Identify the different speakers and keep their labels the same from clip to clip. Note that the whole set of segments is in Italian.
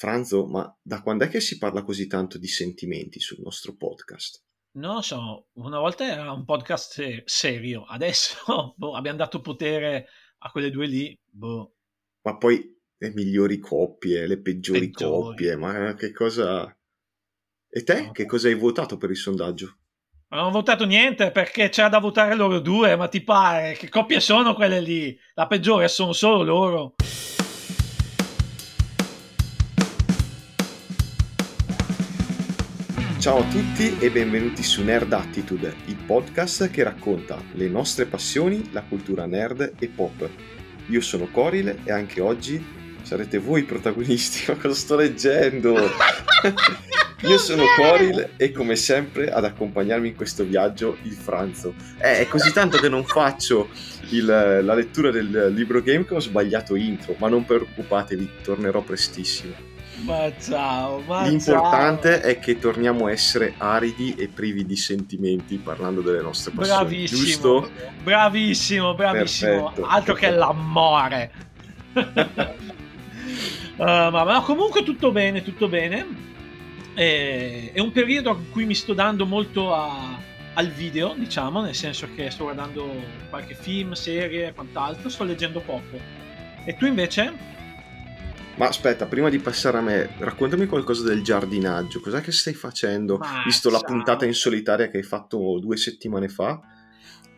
Speaker 1: Franzo, ma da quando è che si parla così tanto di sentimenti sul nostro podcast?
Speaker 2: Non lo so, una volta era un podcast serio, adesso boh, abbiamo dato potere a quelle due lì. Boh.
Speaker 1: Ma poi le migliori coppie, le peggiori, peggiori. coppie, ma che cosa... E te? No. Che cosa hai votato per il sondaggio?
Speaker 2: Non ho votato niente perché c'era da votare loro due, ma ti pare? Che coppie sono quelle lì? La peggiore sono solo loro.
Speaker 1: Ciao a tutti e benvenuti su Nerd Attitude, il podcast che racconta le nostre passioni, la cultura nerd e pop. Io sono Corile e anche oggi sarete voi i protagonisti. Ma cosa sto leggendo? Io sono Coril e come sempre ad accompagnarmi in questo viaggio il Franzo. Eh, è così tanto che non faccio il, la lettura del libro game che ho sbagliato intro, ma non preoccupatevi, tornerò prestissimo.
Speaker 2: Ma ciao, ma
Speaker 1: L'importante
Speaker 2: ciao.
Speaker 1: è che torniamo a essere aridi e privi di sentimenti parlando delle nostre passioni.
Speaker 2: Bravissimo,
Speaker 1: giusto?
Speaker 2: bravissimo, bravissimo. Perfetto, Altro perfetto. che l'amore. uh, ma, ma, comunque tutto bene, tutto bene. E, è un periodo a cui mi sto dando molto a, al video, diciamo, nel senso che sto guardando qualche film, serie e quant'altro, sto leggendo poco. E tu invece?
Speaker 1: Ma aspetta, prima di passare a me, raccontami qualcosa del giardinaggio. Cos'è che stai facendo? Ma Visto ciao. la puntata in solitaria che hai fatto due settimane fa.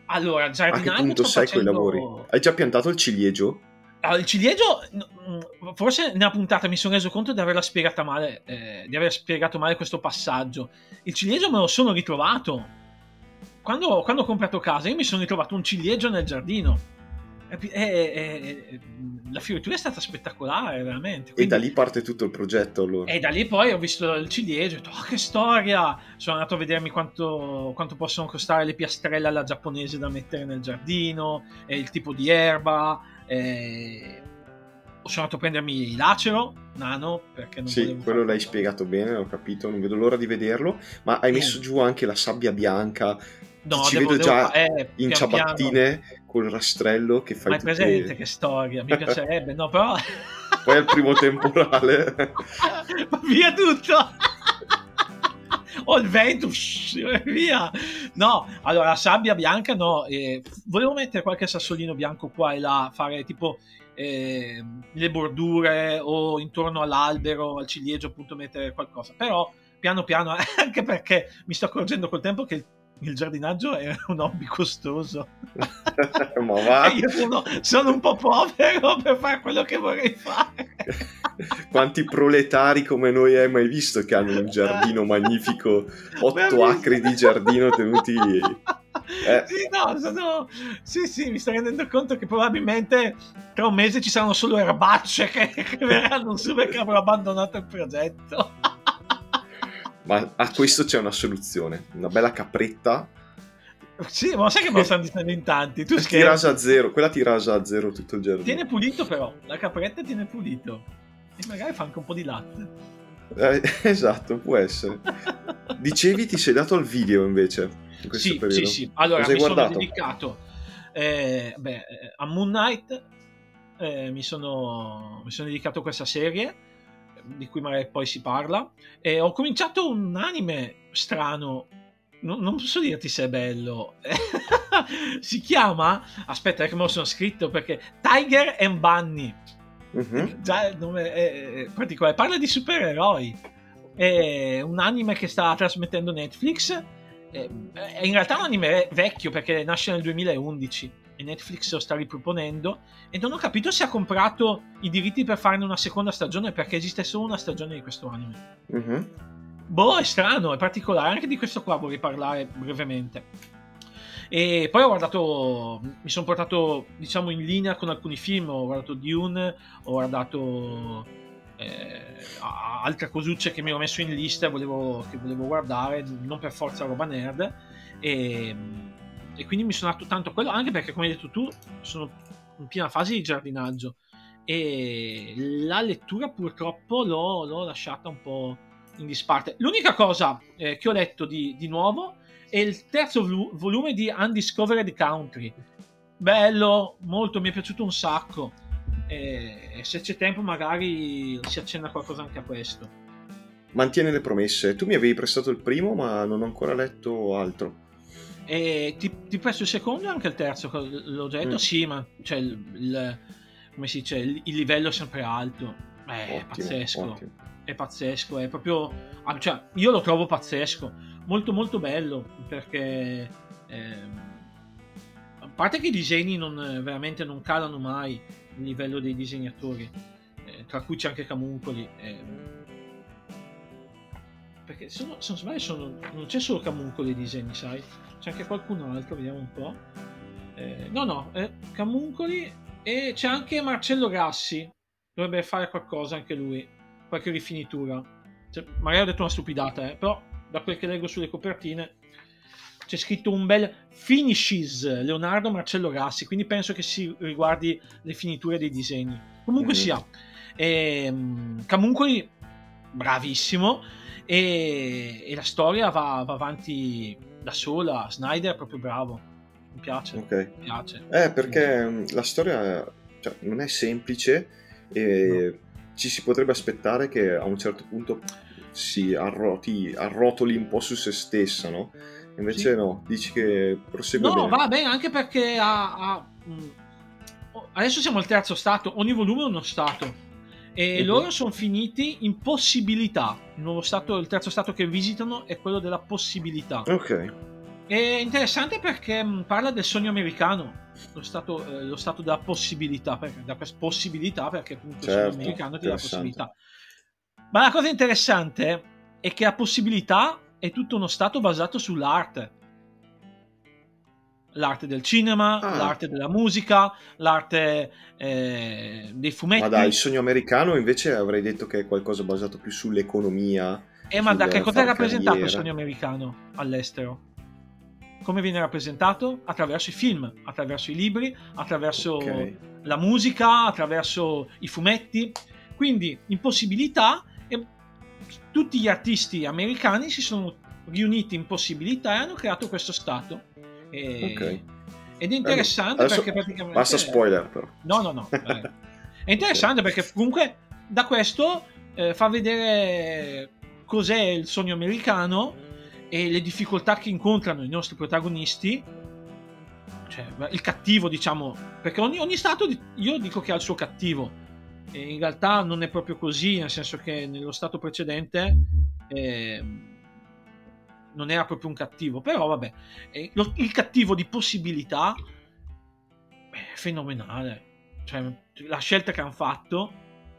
Speaker 2: Allora, giardinaggio.
Speaker 1: A che punto sei facendo... con i lavori? Hai già piantato il ciliegio?
Speaker 2: Allora, il ciliegio, mm, forse nella puntata mi sono reso conto di averla spiegata male, eh, di aver spiegato male questo passaggio. Il ciliegio me lo sono ritrovato. Quando, quando ho comprato casa, io mi sono ritrovato un ciliegio nel giardino è, è, la fioritura è stata spettacolare, veramente.
Speaker 1: Quindi, e da lì parte tutto il progetto. Allora.
Speaker 2: E da lì poi ho visto il ciliegio e ho detto, oh, che storia! Sono andato a vedermi quanto, quanto, possono costare le piastrelle alla giapponese da mettere nel giardino, e il tipo di erba. E... Sono andato a prendermi il lacero, nano, perché non
Speaker 1: Sì, quello l'hai spiegato bene, ho capito, non vedo l'ora di vederlo. Ma hai messo giù anche la sabbia bianca No, ci devo, vedo già eh, in pian ciabattine piano. col rastrello che fai
Speaker 2: Ma hai presente che... che storia? Mi piacerebbe, no, però...
Speaker 1: Poi al primo temporale...
Speaker 2: Ma via tutto! Ho il vento, via! No, allora, la sabbia bianca no. Eh, volevo mettere qualche sassolino bianco qua e là, fare tipo eh, le bordure o intorno all'albero, al ciliegio, appunto, mettere qualcosa. Però, piano piano, anche perché mi sto accorgendo col tempo che il giardinaggio è un hobby costoso.
Speaker 1: Ma va.
Speaker 2: Io sono, sono, un po' povero per fare quello che vorrei fare.
Speaker 1: Quanti proletari come noi hai mai visto che hanno un giardino magnifico, 8 acri di giardino tenuti...
Speaker 2: Eh. Sì, no, sono... sì, sì, mi sto rendendo conto che probabilmente tra un mese ci saranno solo erbacce che, che verranno su perché avrò abbandonato il progetto.
Speaker 1: Ma a questo c'è una soluzione, una bella capretta.
Speaker 2: Sì, ma sai che me lo stanno dicendo in tanti. Tu
Speaker 1: ti rasa a zero, quella ti rasa a zero tutto il giardino.
Speaker 2: Tiene pulito però, la capretta tiene pulito. E magari fa anche un po' di latte.
Speaker 1: Eh, esatto, può essere. Dicevi ti sei dato al video invece in questo
Speaker 2: sì,
Speaker 1: periodo.
Speaker 2: Sì, sì, allora mi sono dedicato eh, beh, a Moon Knight, eh, mi, sono, mi sono dedicato a questa serie di cui magari poi si parla. E ho cominciato un anime strano, non, non posso dirti se è bello. si chiama, aspetta che me lo sono scritto perché Tiger and Bunny. Uh-huh. Già il nome è particolare, parla di supereroi. È un anime che sta trasmettendo Netflix. È in realtà un anime vecchio perché nasce nel 2011 e Netflix lo sta riproponendo e non ho capito se ha comprato i diritti per farne una seconda stagione perché esiste solo una stagione di questo anime. Uh-huh. Boh, è strano, è particolare, anche di questo qua vorrei parlare brevemente. E poi ho guardato, mi sono portato diciamo in linea con alcuni film, ho guardato Dune, ho guardato eh, altre cosucce che mi ho messo in lista volevo, che volevo guardare, non per forza roba nerd. E e quindi mi sono dato tanto a quello, anche perché come hai detto tu sono in piena fase di giardinaggio e la lettura purtroppo l'ho, l'ho lasciata un po' in disparte. L'unica cosa eh, che ho letto di, di, nuovo è il terzo volume di Undiscovered Country. Bello, molto, mi è piaciuto un sacco. e se c'è tempo magari si accenna qualcosa anche a questo.
Speaker 1: Mantiene le promesse. Tu mi avevi prestato il primo, ma non ho ancora letto altro.
Speaker 2: E ti, ti presto il secondo e anche il terzo, l'ho già detto, mm. sì, ma cioè, il, come si dice, il, il livello è sempre alto. Eh, ottimo, è pazzesco. Ottimo. È pazzesco, è proprio... Ah, cioè, io lo trovo pazzesco. Molto molto bello, perché... Eh, a parte che i disegni non, veramente non calano mai il livello dei disegnatori, eh, tra cui c'è anche Camuncoli. Eh, perché sono, se non sbaglio sono, non c'è solo Camuncoli i disegni, sai? C'è anche qualcun altro, vediamo un po'. Eh, no, no, eh, Camuncoli e c'è anche Marcello Grassi. Dovrebbe fare qualcosa anche lui, qualche rifinitura. Cioè, magari ho detto una stupidata, eh, però da quel che leggo sulle copertine c'è scritto un bel finishes Leonardo Marcello Grassi, quindi penso che si riguardi le finiture dei disegni. Comunque mm-hmm. sia, ehm, Camuncoli bravissimo e, e la storia va, va, avanti da sola. Snyder è proprio bravo. Mi piace.
Speaker 1: Ok.
Speaker 2: Mi piace.
Speaker 1: Eh, perché mm, la storia cioè, non è semplice e no. ci si potrebbe aspettare che a un certo punto si arroti, arrotoli un po' su se stessa, no? Invece sì. no, dici che prosegue
Speaker 2: no,
Speaker 1: bene.
Speaker 2: va bene anche perché ha, ha, mm, adesso siamo al terzo stato, ogni volume è uno stato e uh-huh. loro sono finiti in possibilità. Il nuovo stato, il terzo stato che visitano è quello della possibilità.
Speaker 1: Ok.
Speaker 2: È interessante perché mm, parla del sogno americano, lo stato, eh, lo stato della possibilità, perché, da possibilità, perché appunto certo, il sogno certo, americano ti dà la possibilità. Ma la cosa interessante è che la possibilità è tutto uno stato basato sull'arte l'arte del cinema, ah. l'arte della musica, l'arte eh, dei fumetti.
Speaker 1: Ma dai, il sogno americano invece avrei detto che è qualcosa basato più sull'economia.
Speaker 2: Eh, ma da che cosa è rappresentato il sogno americano all'estero? Come viene rappresentato? Attraverso i film, attraverso i libri, attraverso okay. la musica, attraverso i fumetti. Quindi, impossibilità, e tutti gli artisti americani si sono riuniti in possibilità e hanno creato questo stato e... Ok. Ed è interessante Adesso perché praticamente...
Speaker 1: Basta spoiler però.
Speaker 2: No, no, no. è interessante perché comunque da questo eh, fa vedere cos'è il sogno americano e le difficoltà che incontrano i nostri protagonisti. Cioè, il cattivo, diciamo, perché ogni, ogni stato io dico che ha il suo cattivo. E in realtà non è proprio così, nel senso che nello stato precedente eh, non era proprio un cattivo, però vabbè, eh, lo, il cattivo di possibilità è fenomenale. Cioè, la scelta che hanno fatto,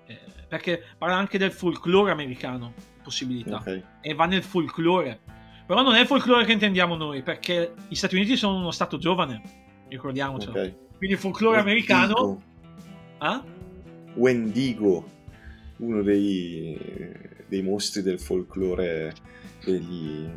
Speaker 2: eh, perché parla anche del folklore americano, possibilità, okay. e va nel folklore. Però non è il folklore che intendiamo noi, perché gli Stati Uniti sono uno stato giovane, ricordiamocelo. Okay. Quindi il folklore Wendigo. americano...
Speaker 1: Eh? Wendigo, uno dei, dei mostri del folklore degli,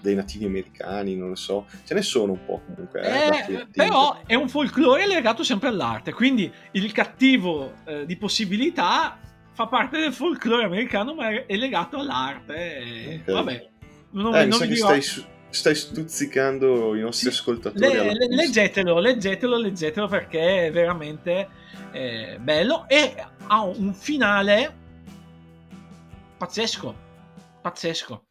Speaker 1: dei nativi americani, non lo so, ce ne sono un po' comunque.
Speaker 2: Eh, eh, però è un folklore legato sempre all'arte, quindi il cattivo eh, di possibilità fa parte del folklore americano, ma è legato all'arte. Okay. Vabbè,
Speaker 1: non, eh, non mi dirò... stai, stai stuzzicando i nostri sì, ascoltatori. Le,
Speaker 2: le, leggetelo, leggetelo, leggetelo perché è veramente eh, bello e ha un finale pazzesco. Pazzesco.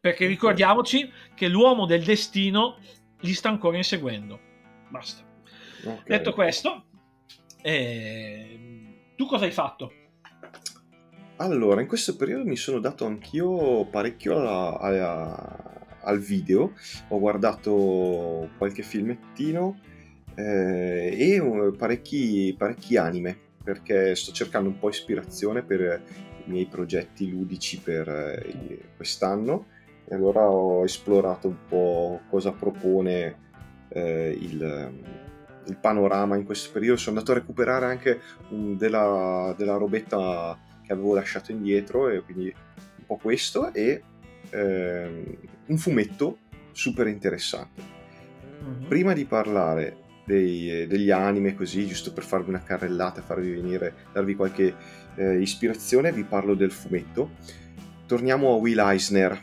Speaker 2: Perché ricordiamoci che l'uomo del destino li sta ancora inseguendo. Basta. Okay. Detto questo, eh, tu cosa hai fatto?
Speaker 1: Allora, in questo periodo mi sono dato anch'io parecchio alla, alla, al video, ho guardato qualche filmettino eh, e parecchi, parecchi anime, perché sto cercando un po' ispirazione per i miei progetti ludici per eh, quest'anno e allora ho esplorato un po' cosa propone eh, il, il, panorama in questo periodo. Sono andato a recuperare anche un, della, della, robetta che avevo lasciato indietro, e quindi un po' questo e eh, un fumetto super interessante. Mm-hmm. Prima di parlare dei, degli anime così, giusto per farvi una carrellata, farvi venire, darvi qualche eh, ispirazione, vi parlo del fumetto. Torniamo a Will Eisner,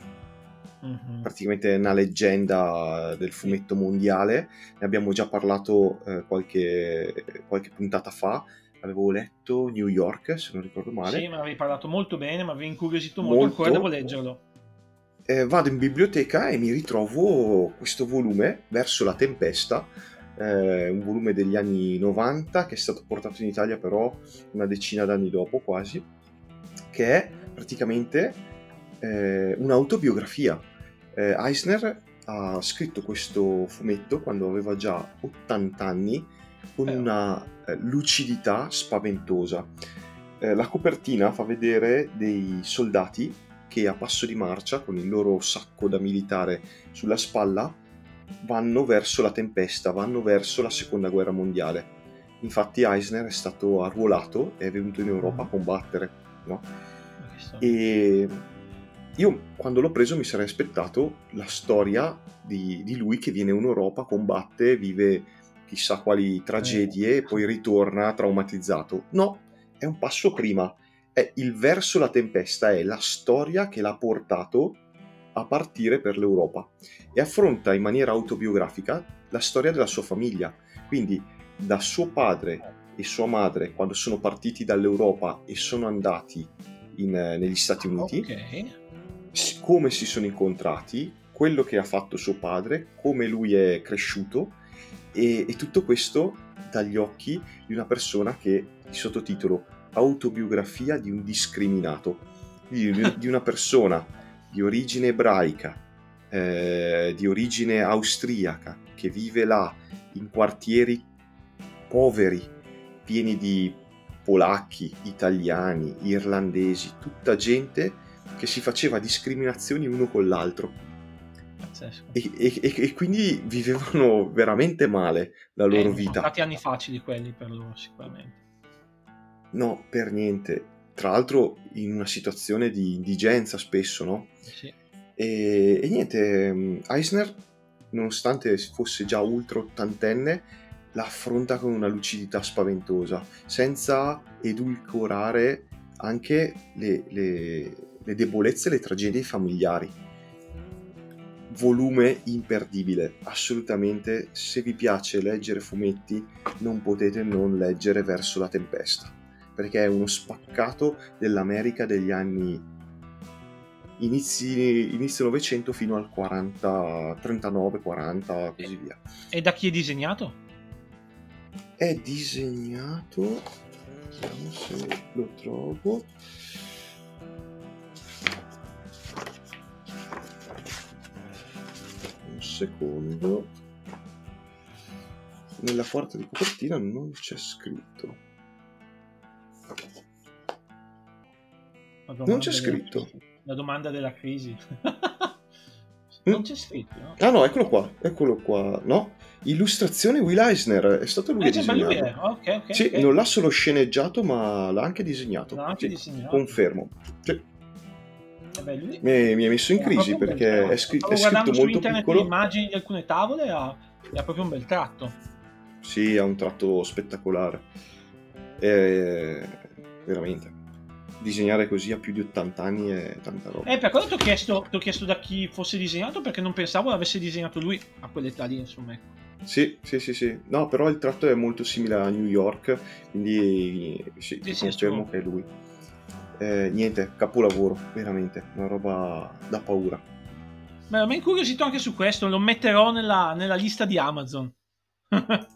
Speaker 1: mm-hmm. praticamente una leggenda del fumetto mondiale. Ne abbiamo già parlato eh, qualche, qualche, puntata fa. avevo letto New York, se non ricordo male.
Speaker 2: Sì, me l'avevi parlato molto bene, mi avevi incuriosito molto, molto, ancora devo leggerlo.
Speaker 1: Eh, vado in biblioteca e mi ritrovo questo volume, Verso la tempesta, eh, un volume degli anni 90 che è stato portato in Italia però una decina d'anni dopo quasi, che è praticamente eh, un'autobiografia. Eh, Eisner ha scritto questo fumetto quando aveva già 80 anni con eh. una eh, lucidità spaventosa. Eh, la copertina fa vedere dei soldati che a passo di marcia, con il loro sacco da militare sulla spalla, vanno verso la tempesta, vanno verso la seconda guerra mondiale. Infatti Eisner è stato arruolato e è venuto in Europa a mm. combattere. No? E io quando l'ho preso mi sarei aspettato la storia di, di lui che viene in Europa, combatte, vive chissà quali tragedie e poi ritorna traumatizzato. No, è un passo prima. È il verso la tempesta, è la storia che l'ha portato a partire per l'Europa e affronta in maniera autobiografica la storia della sua famiglia. Quindi da suo padre e sua madre quando sono partiti dall'Europa e sono andati in, negli Stati Uniti, okay. Come si sono incontrati, quello che ha fatto suo padre, come lui è cresciuto e, e tutto questo dagli occhi di una persona che il sottotitolo Autobiografia di un discriminato, di, di una persona di origine ebraica, eh, di origine austriaca, che vive là in quartieri poveri, pieni di polacchi, italiani, irlandesi, tutta gente che si faceva discriminazioni uno con l'altro. E, e, e, quindi vivevano veramente male la loro eh, vita. Sono
Speaker 2: stati anni facili quelli per loro, sicuramente.
Speaker 1: No, per niente tra l'altro in una situazione di indigenza spesso, no? Sì. E, e niente, mm, Eisner, nonostante fosse già ultra ottantenne, la affronta con una lucidità spaventosa, senza edulcorare anche le, le, le debolezze e le tragedie familiari. Volume imperdibile, assolutamente. Se vi piace leggere fumetti, non potete non leggere Verso la tempesta perché è uno spaccato dell'America degli anni inizi, inizio Novecento fino al 40, 39, 40, così via.
Speaker 2: E da chi è disegnato?
Speaker 1: È disegnato, vediamo se lo trovo. Secondo. Nella quarta di copertina non c'è scritto. Non c'è scritto.
Speaker 2: La domanda della crisi. non c'è scritto, no?
Speaker 1: Ah no, eccolo qua, eccolo qua, no? Illustrazione Will Eisner, è stato lui eh, a disegnare. Lui okay, okay, sì, okay. non l'ha solo sceneggiato, ma l'ha anche disegnato. L'ha anche sì, disegnato. Confermo. Sì. Eh mi, mi, ha messo in crisi perché è, scr- è scritto molto piccolo.
Speaker 2: le immagini di alcune tavole ha, ha proprio un bel tratto.
Speaker 1: Sì, ha un tratto spettacolare. Eh, veramente disegnare così a più di 80 anni è tanta roba.
Speaker 2: Eh, per quello ti ho chiesto, chiesto, da chi fosse disegnato perché non pensavo l'avesse disegnato lui a quell'età lì, insomma. Ecco.
Speaker 1: Sì, sì, sì, sì. No, però il tratto è molto simile a New York, quindi sì, sì confermo che è lui. Eh, niente, capolavoro, veramente, una roba da paura.
Speaker 2: Ma mi ha incuriosito anche su questo, lo metterò nella, nella lista di Amazon.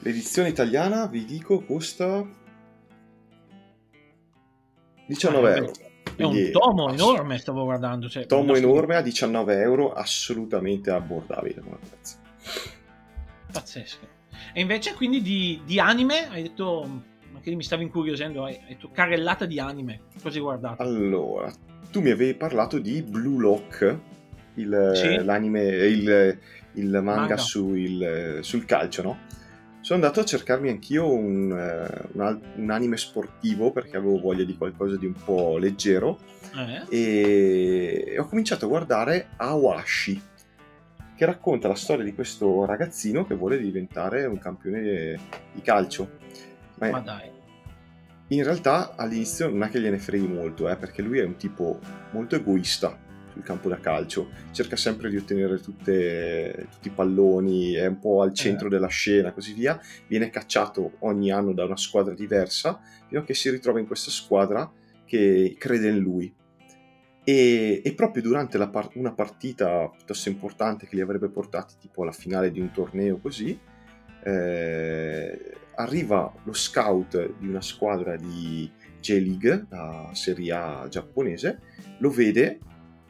Speaker 1: L'edizione italiana, vi dico, costa 19 ah, euro.
Speaker 2: È un tomo ass- enorme, stavo guardando. Cioè,
Speaker 1: tomo enorme a 19 euro, assolutamente abbordabile come prezzo.
Speaker 2: Pazzesco. E invece quindi di, di anime, hai detto, che mi stavi incuriosendo, hai detto carrellata di anime, cosa hai guardato?
Speaker 1: Allora, tu mi avevi parlato di Blue Lock, il, sì. l'anime, il, il manga, manga. Sul, sul calcio, no? sono andato a cercarmi anch'io un, uh, un, un, anime sportivo perché avevo voglia di qualcosa di un po' leggero eh? e ho cominciato a guardare Awashi che racconta la storia di questo ragazzino che vuole diventare un campione di calcio.
Speaker 2: Ma, Ma dai.
Speaker 1: In realtà all'inizio non è che gliene freghi molto, eh, perché lui è un tipo molto egoista sul campo da calcio, cerca sempre di ottenere tutte, tutti i palloni, è un po' al centro eh. della scena, così via, viene cacciato ogni anno da una squadra diversa, fino a che si ritrova in questa squadra che crede in lui. E, e proprio durante par- una partita piuttosto importante che li avrebbe portati tipo alla finale di un torneo così, eh, arriva lo scout di una squadra di J-League, la Serie A giapponese, lo vede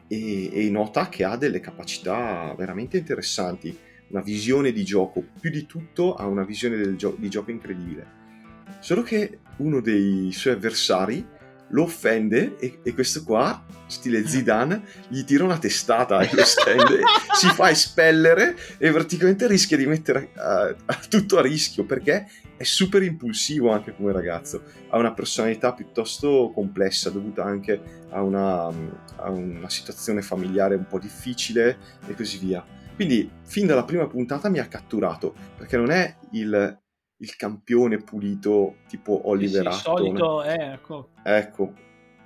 Speaker 1: e, e nota che ha delle capacità veramente interessanti, una visione di gioco, più di tutto ha una visione gio- di gioco incredibile. Solo che uno dei suoi avversari lo offende e, e, questo qua, stile Zidane, gli tira una testata e lo stende, si fa espellere e praticamente rischia di mettere uh, tutto a rischio perché è super impulsivo anche come ragazzo, ha una personalità piuttosto complessa dovuta anche a una, a una situazione familiare un po' difficile e così via. Quindi fin dalla prima puntata mi ha catturato perché non è il il campione pulito tipo Oliver
Speaker 2: sì, sì, solito, eh, ecco.
Speaker 1: ecco,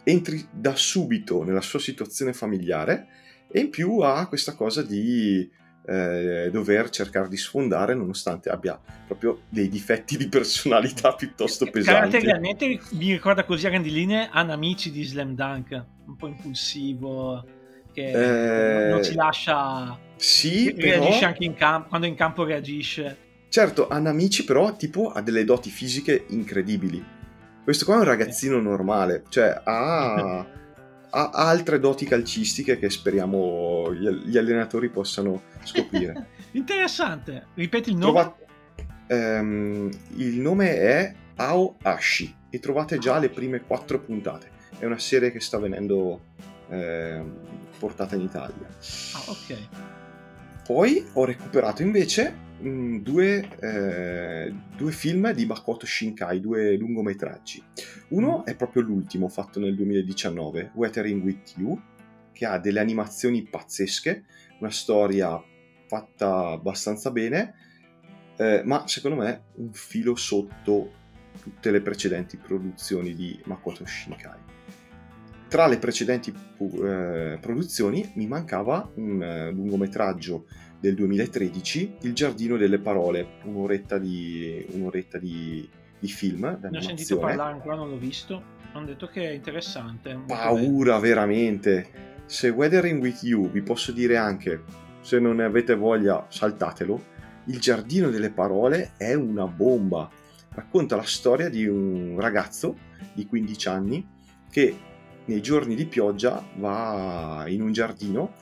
Speaker 1: entri da subito nella sua situazione familiare e in più ha questa cosa di eh, dover cercare di sfondare nonostante abbia proprio dei difetti di personalità piuttosto pesanti.
Speaker 2: Caratterialmente mi ricorda così a grandi linee Anamici di Slam Dunk, un po' impulsivo, che eh, non si lascia...
Speaker 1: Sì,
Speaker 2: reagisce
Speaker 1: però...
Speaker 2: anche in campo, quando in campo reagisce.
Speaker 1: Certo, Anamici però tipo ha delle doti fisiche incredibili. Questo qua è un ragazzino normale, cioè ha, ha altre doti calcistiche che speriamo gli allenatori possano scoprire.
Speaker 2: Interessante, ripeti il nome? Trova...
Speaker 1: Um, il nome è Ao Ashi e trovate già le prime quattro puntate. È una serie che sta venendo eh, portata in Italia.
Speaker 2: Ah, ok.
Speaker 1: Poi ho recuperato invece mh, due, eh, due, film di Makoto Shinkai, due lungometraggi. Uno mm. è proprio l'ultimo, fatto nel 2019, Weathering with You, che ha delle animazioni pazzesche, una storia fatta abbastanza bene, eh, ma secondo me un filo sotto tutte le precedenti produzioni di Makoto Shinkai. Tra le precedenti eh, produzioni mi mancava un eh, lungometraggio del 2013, Il giardino delle parole, un'oretta di, un'oretta di, di film.
Speaker 2: Ne ho sentito parlare ancora, non l'ho visto. Hanno detto che è interessante.
Speaker 1: Paura, veramente. Se Weathering with You vi posso dire anche, se non ne avete voglia, saltatelo. Il giardino delle parole è una bomba. Racconta la storia di un ragazzo di 15 anni che nei giorni di pioggia va in un giardino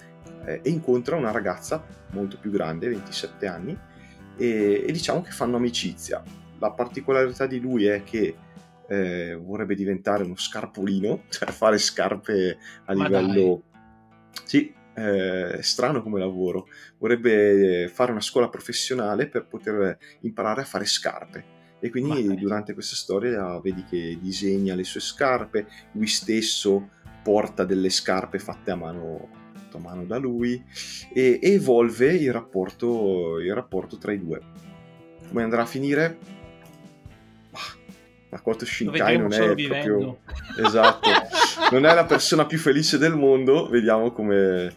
Speaker 1: eh, e incontra una ragazza molto più grande, 27 anni, e, e, diciamo che fanno amicizia. La particolarità di lui è che eh, vorrebbe diventare uno scarpolino, cioè fare scarpe a Ma livello... Dai. Sì, eh, è strano come lavoro. Vorrebbe fare una scuola professionale per poter imparare a fare scarpe. E quindi durante questa storia vedi che disegna le sue scarpe, lui stesso porta delle scarpe fatte a mano fatto a mano da lui e, evolve il rapporto, il rapporto tra i due. Come andrà a finire? Makoto Shinkai non è proprio esatto, non è la persona più felice del mondo. Vediamo come.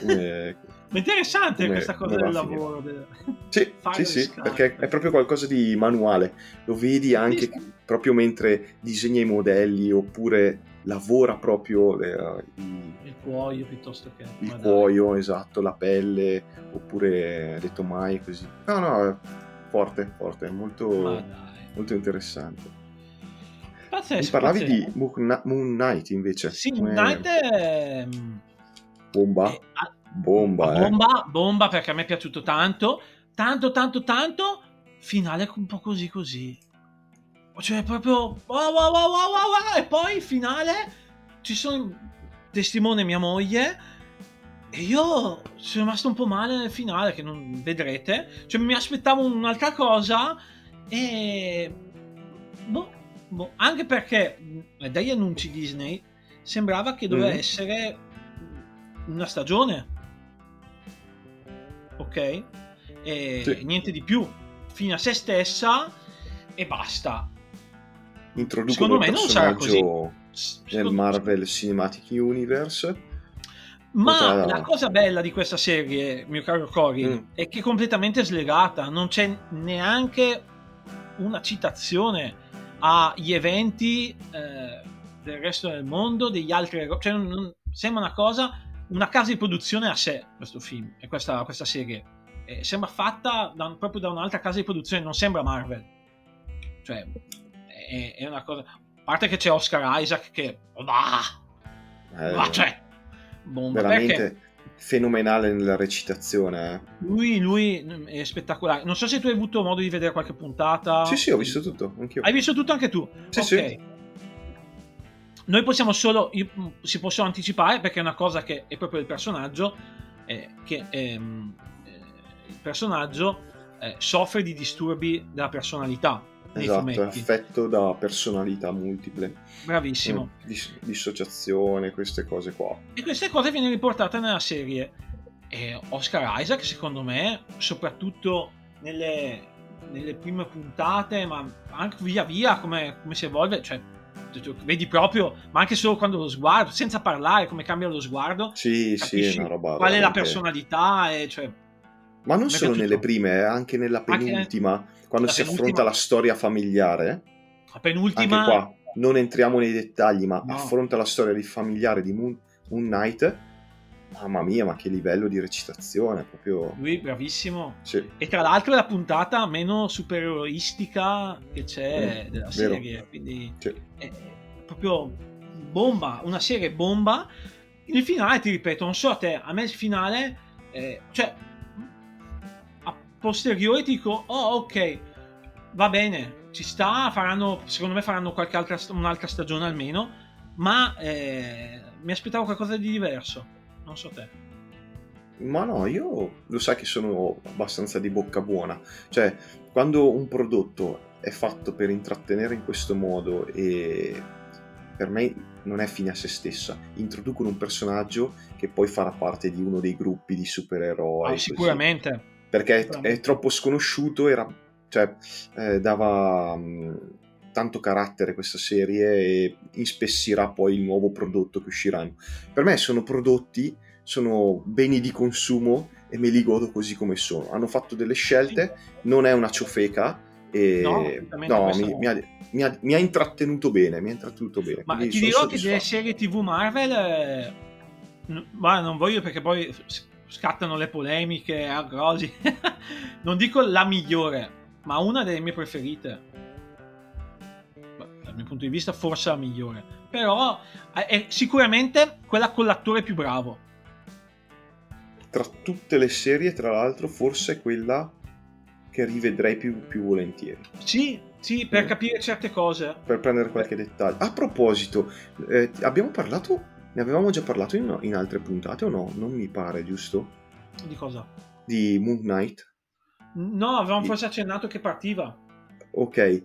Speaker 1: come
Speaker 2: interessante come, questa cosa del lavoro.
Speaker 1: Del... Sì, sì, sì, perché è proprio qualcosa di manuale. Lo vedi anche proprio mentre disegna i modelli oppure lavora proprio
Speaker 2: eh, il, il, cuoio piuttosto che
Speaker 1: il cuoio, dai. esatto, la pelle oppure le tomaie così. No, no, forte, forte, molto, molto interessante.
Speaker 2: Pazzesco,
Speaker 1: Mi parlavi pazzesco. di Moon Knight invece.
Speaker 2: Sì, Moon Knight è...
Speaker 1: Bomba. È... Bomba,
Speaker 2: eh. bomba, bomba perché a me è piaciuto tanto, tanto, tanto, tanto, finale un po' così così. Cioè, proprio. Wow, wow, wow, wow, wow, e poi finale ci sono. Testimone mia moglie. E io sono rimasto un po' male nel finale, che non vedrete. Cioè, mi aspettavo un'altra cosa. E. Boh, boh. Anche perché dagli annunci Disney sembrava che doveva mm. essere una stagione. Ok? E sì. niente di più. Fine a se stessa e basta
Speaker 1: introducono il personaggio nel Marvel Cinematic Universe.
Speaker 2: Ma Potrà... la cosa bella di questa serie, mio caro Cory, mm. è che è completamente slegata, non c'è neanche una citazione agli eventi eh, del resto del mondo, degli altri... Cioè, non, sembra una cosa, una casa di produzione a sé, questo film, e questa, questa serie. Eh, sembra fatta da, proprio da un'altra casa di produzione, non sembra Marvel. Cioè, è, è una cosa... A parte che c'è Oscar Isaac che... Bah, eh, bah, cioè,
Speaker 1: bomba, veramente perché... fenomenale nella recitazione. Eh.
Speaker 2: Lui, lui è spettacolare. Non so se tu hai avuto modo di vedere qualche puntata.
Speaker 1: Sì, sì, ho visto tutto. Anch'io.
Speaker 2: Hai visto tutto anche tu?
Speaker 1: Sì, ok. Sì.
Speaker 2: Noi possiamo solo, si possono anticipare perché è una cosa che è proprio il personaggio, eh, che ehm, eh, il personaggio eh, soffre di disturbi della personalità
Speaker 1: esatto, è affetto da personalità multiple.
Speaker 2: Bravissimo.
Speaker 1: Mm, dis- dissociazione, queste cose qua.
Speaker 2: E queste cose vengono riportate nella serie. E Oscar Isaac, secondo me, soprattutto nelle, nelle prime puntate, ma anche via via come, come si evolve, cioè vedi proprio, ma anche solo quando lo sguardo, senza parlare, come cambia lo sguardo.
Speaker 1: Sì, sì, è una roba.
Speaker 2: Qual è la personalità? E, cioè,
Speaker 1: ma non solo nelle prime, eh, anche nella penultima, anche quando si penultima... affronta la storia familiare.
Speaker 2: La penultima...
Speaker 1: Anche qua, non entriamo nei dettagli, ma no. affronta la storia di familiare di Moon, Moon Knight. Mamma mia, ma che livello di recitazione, proprio...
Speaker 2: Lui bravissimo.
Speaker 1: Sì.
Speaker 2: E tra l'altro è la puntata meno supereroistica che c'è mm, della vero. serie, quindi
Speaker 1: sì.
Speaker 2: è proprio bomba, una serie bomba. Il finale, ti ripeto, non so a te, a me il finale... Eh, cioè, posteriori dico, oh ok, va bene, ci sta, faranno, secondo me faranno qualche altra, un'altra stagione almeno, ma eh, mi aspettavo qualcosa di diverso, non so te.
Speaker 1: Ma no, io lo sai che sono abbastanza di bocca buona, cioè quando un prodotto è fatto per intrattenere in questo modo e per me non è fine a se stessa. Introducono un personaggio che poi farà parte di uno dei gruppi di supereroi.
Speaker 2: Ah, sicuramente.
Speaker 1: Perché è, è troppo sconosciuto, era, cioè, eh, dava mh, mm, tanto carattere questa serie e ispessirà poi il nuovo prodotto che usciranno. Per me sono prodotti, sono beni di consumo e me li godo così come sono. Hanno fatto delle scelte, non è una ciofeca e no, no mi, mi, ha, mi, ha, mi, ha, intrattenuto bene, mi ha intrattenuto bene.
Speaker 2: Ma ti dirò che delle serie TV Marvel... Eh, n- non voglio perché poi scattano le polemiche a Grosi. non dico la migliore, ma una delle mie preferite. Dal mio punto di vista, forse la migliore. Però è sicuramente quella con l'attore più bravo.
Speaker 1: Tra tutte le serie, tra l'altro, forse è quella che rivedrei più, più volentieri.
Speaker 2: Sì, sì, per mm. capire certe cose.
Speaker 1: Per prendere qualche dettaglio. A proposito, eh, abbiamo parlato ne avevamo già parlato in, in, altre puntate o no? Non mi pare, giusto?
Speaker 2: Di cosa?
Speaker 1: Di Moon Knight?
Speaker 2: No, avevamo forse accennato che partiva.
Speaker 1: Ok.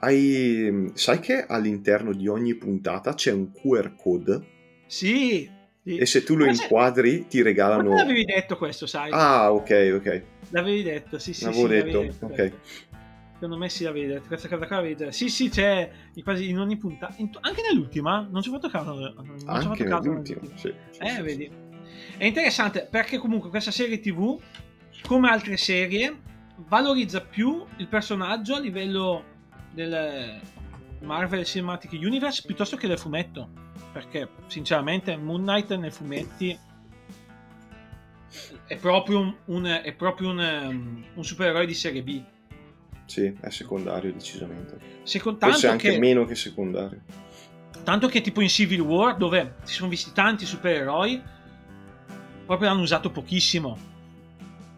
Speaker 1: Hai... Sai che all'interno di ogni puntata c'è un QR code?
Speaker 2: Sì. sì.
Speaker 1: E se tu lo Ma inquadri ti regalano... Ma
Speaker 2: l'avevi detto questo, sai?
Speaker 1: Ah, ok, ok.
Speaker 2: L'avevi detto, sì, sì.
Speaker 1: L'avevo
Speaker 2: sì,
Speaker 1: detto, detto, ok.
Speaker 2: Secondo me sì, l'avevi detto. Questa cosa qua l'avevi detto. Sì, sì, c'è quasi in ogni puntata. In... Anche nell'ultima? Non ci ho fatto caso. Non
Speaker 1: Anche nell'ultima, sì,
Speaker 2: sì, Eh, sì, vedi. È interessante perché comunque questa serie TV, come altre serie, valorizza più il personaggio a livello del Marvel Cinematic Universe piuttosto che del fumetto. Perché sinceramente Moon Knight nei fumetti è proprio un, un, è proprio un, un supereroe di serie B
Speaker 1: sì, è secondario decisamente.
Speaker 2: Second,
Speaker 1: Forse anche che, meno che secondario.
Speaker 2: Tanto che tipo in Civil War, dove si sono visti tanti supereroi, proprio l'hanno usato pochissimo.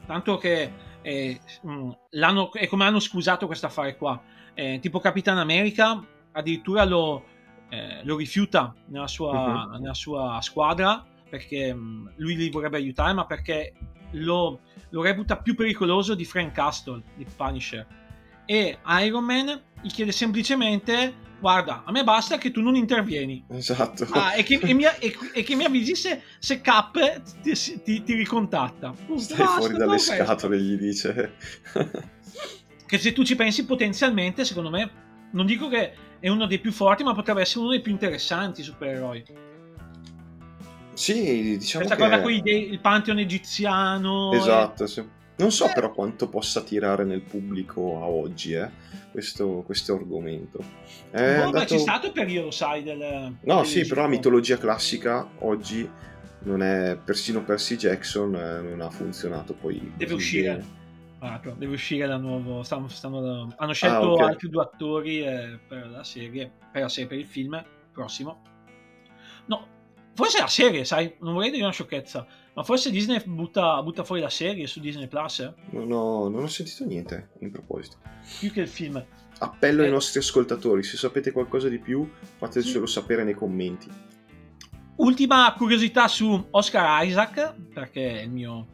Speaker 2: Tanto che eh, mm, l'hanno, è come hanno scusato questo affare qua. Eh, tipo Capitan America addirittura lo, eh, lo rifiuta nella sua, uh-huh. nella sua, squadra perché mh, mm, lui li vorrebbe aiutare, ma perché lo, lo reputa più pericoloso di Frank Castle, di Punisher e Iron Man gli chiede semplicemente guarda, a me basta che tu non intervieni.
Speaker 1: Esatto.
Speaker 2: Ah, e, che, e, mi, e, e, che, mi, avvisi se, se Cap ti, ti, ti ricontatta.
Speaker 1: Stai basta, fuori dalle scatole, questo. gli dice.
Speaker 2: che se tu ci pensi potenzialmente, secondo me, non dico che è uno dei più forti, ma potrebbe essere uno dei più interessanti supereroi.
Speaker 1: Sì, diciamo
Speaker 2: Questa
Speaker 1: che...
Speaker 2: cosa qui, il pantheon egiziano...
Speaker 1: Esatto, sì. Non so eh. però quanto possa tirare nel pubblico a oggi, eh, questo, questo argomento.
Speaker 2: È boh, andato... c'è stato periodo, sai, del...
Speaker 1: No, sì, però la mitologia classica oggi non è... Persino Percy Jackson eh, non ha funzionato poi...
Speaker 2: Deve uscire. Bene. deve uscire da nuovo. Stanno, stanno, hanno scelto ah, okay. altri due attori eh, per la serie, per la serie, per il film prossimo. No, forse la serie, sai, non vorrei dire una sciocchezza, ma forse Disney butta, butta fuori la serie su Disney Plus? Eh?
Speaker 1: Non, ho, non ho sentito niente in proposito.
Speaker 2: Più che il film.
Speaker 1: Appello eh. ai nostri ascoltatori, se sapete qualcosa di più fatecelo sì. sapere nei commenti.
Speaker 2: Ultima curiosità su Oscar Isaac, perché è il mio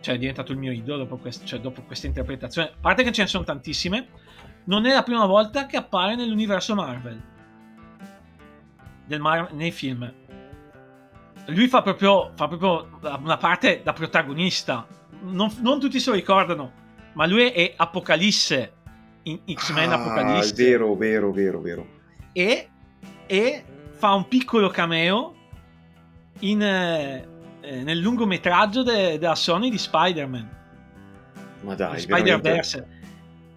Speaker 2: cioè è diventato il mio idolo dopo, quest- cioè, dopo questa interpretazione. A parte che ce ne sono tantissime, non è la prima volta che appare nell'universo Marvel. Mar- nei film. Lui fa proprio, fa proprio una parte da protagonista. Non, non, tutti se lo ricordano, ma lui è Apocalisse in X-Men
Speaker 1: ah,
Speaker 2: Apocalisse.
Speaker 1: Vero, vero, vero, vero.
Speaker 2: E, e fa un piccolo cameo in, eh, eh, nel lungometraggio de- della Sony di Spider-Man.
Speaker 1: Ma dai,
Speaker 2: Spider-Verse.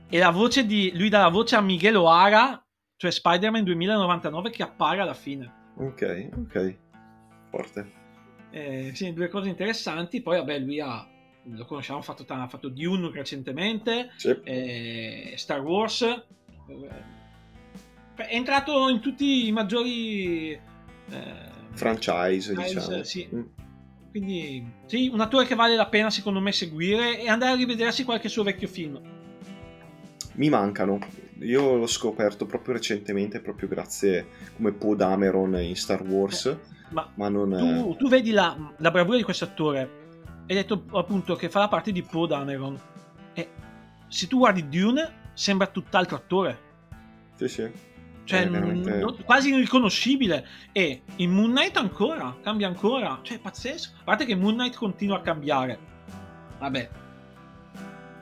Speaker 2: E la voce di lui dà la voce a Miguel O'Hara, cioè Spider-Man 2099 che appare alla fine.
Speaker 1: Ok, ok. Forte.
Speaker 2: Eh, sì, due cose interessanti. Poi, vabbè, lui ha lo conosciamo, ha fatto, ha fatto Dune recentemente,
Speaker 1: sì.
Speaker 2: eh, Star Wars. Eh, è entrato in tutti i maggiori eh,
Speaker 1: franchise, diciamo.
Speaker 2: Sì. Mm. Quindi, sì, un attore che vale la pena secondo me seguire e andare a rivedersi qualche suo vecchio film.
Speaker 1: Mi mancano. Io l'ho scoperto proprio recentemente, proprio grazie come Poe Dameron in Star Wars. Eh,
Speaker 2: ma,
Speaker 1: ma non
Speaker 2: tu, tu vedi la, la, bravura di questo attore. Hai detto appunto che fa la parte di Poe Dameron. E se tu guardi Dune, sembra tutt'altro attore.
Speaker 1: Sì, sì
Speaker 2: cioè veramente... non, quasi irriconoscibile e in Moon Knight ancora cambia ancora cioè è pazzesco a parte che Moon Knight continua a cambiare vabbè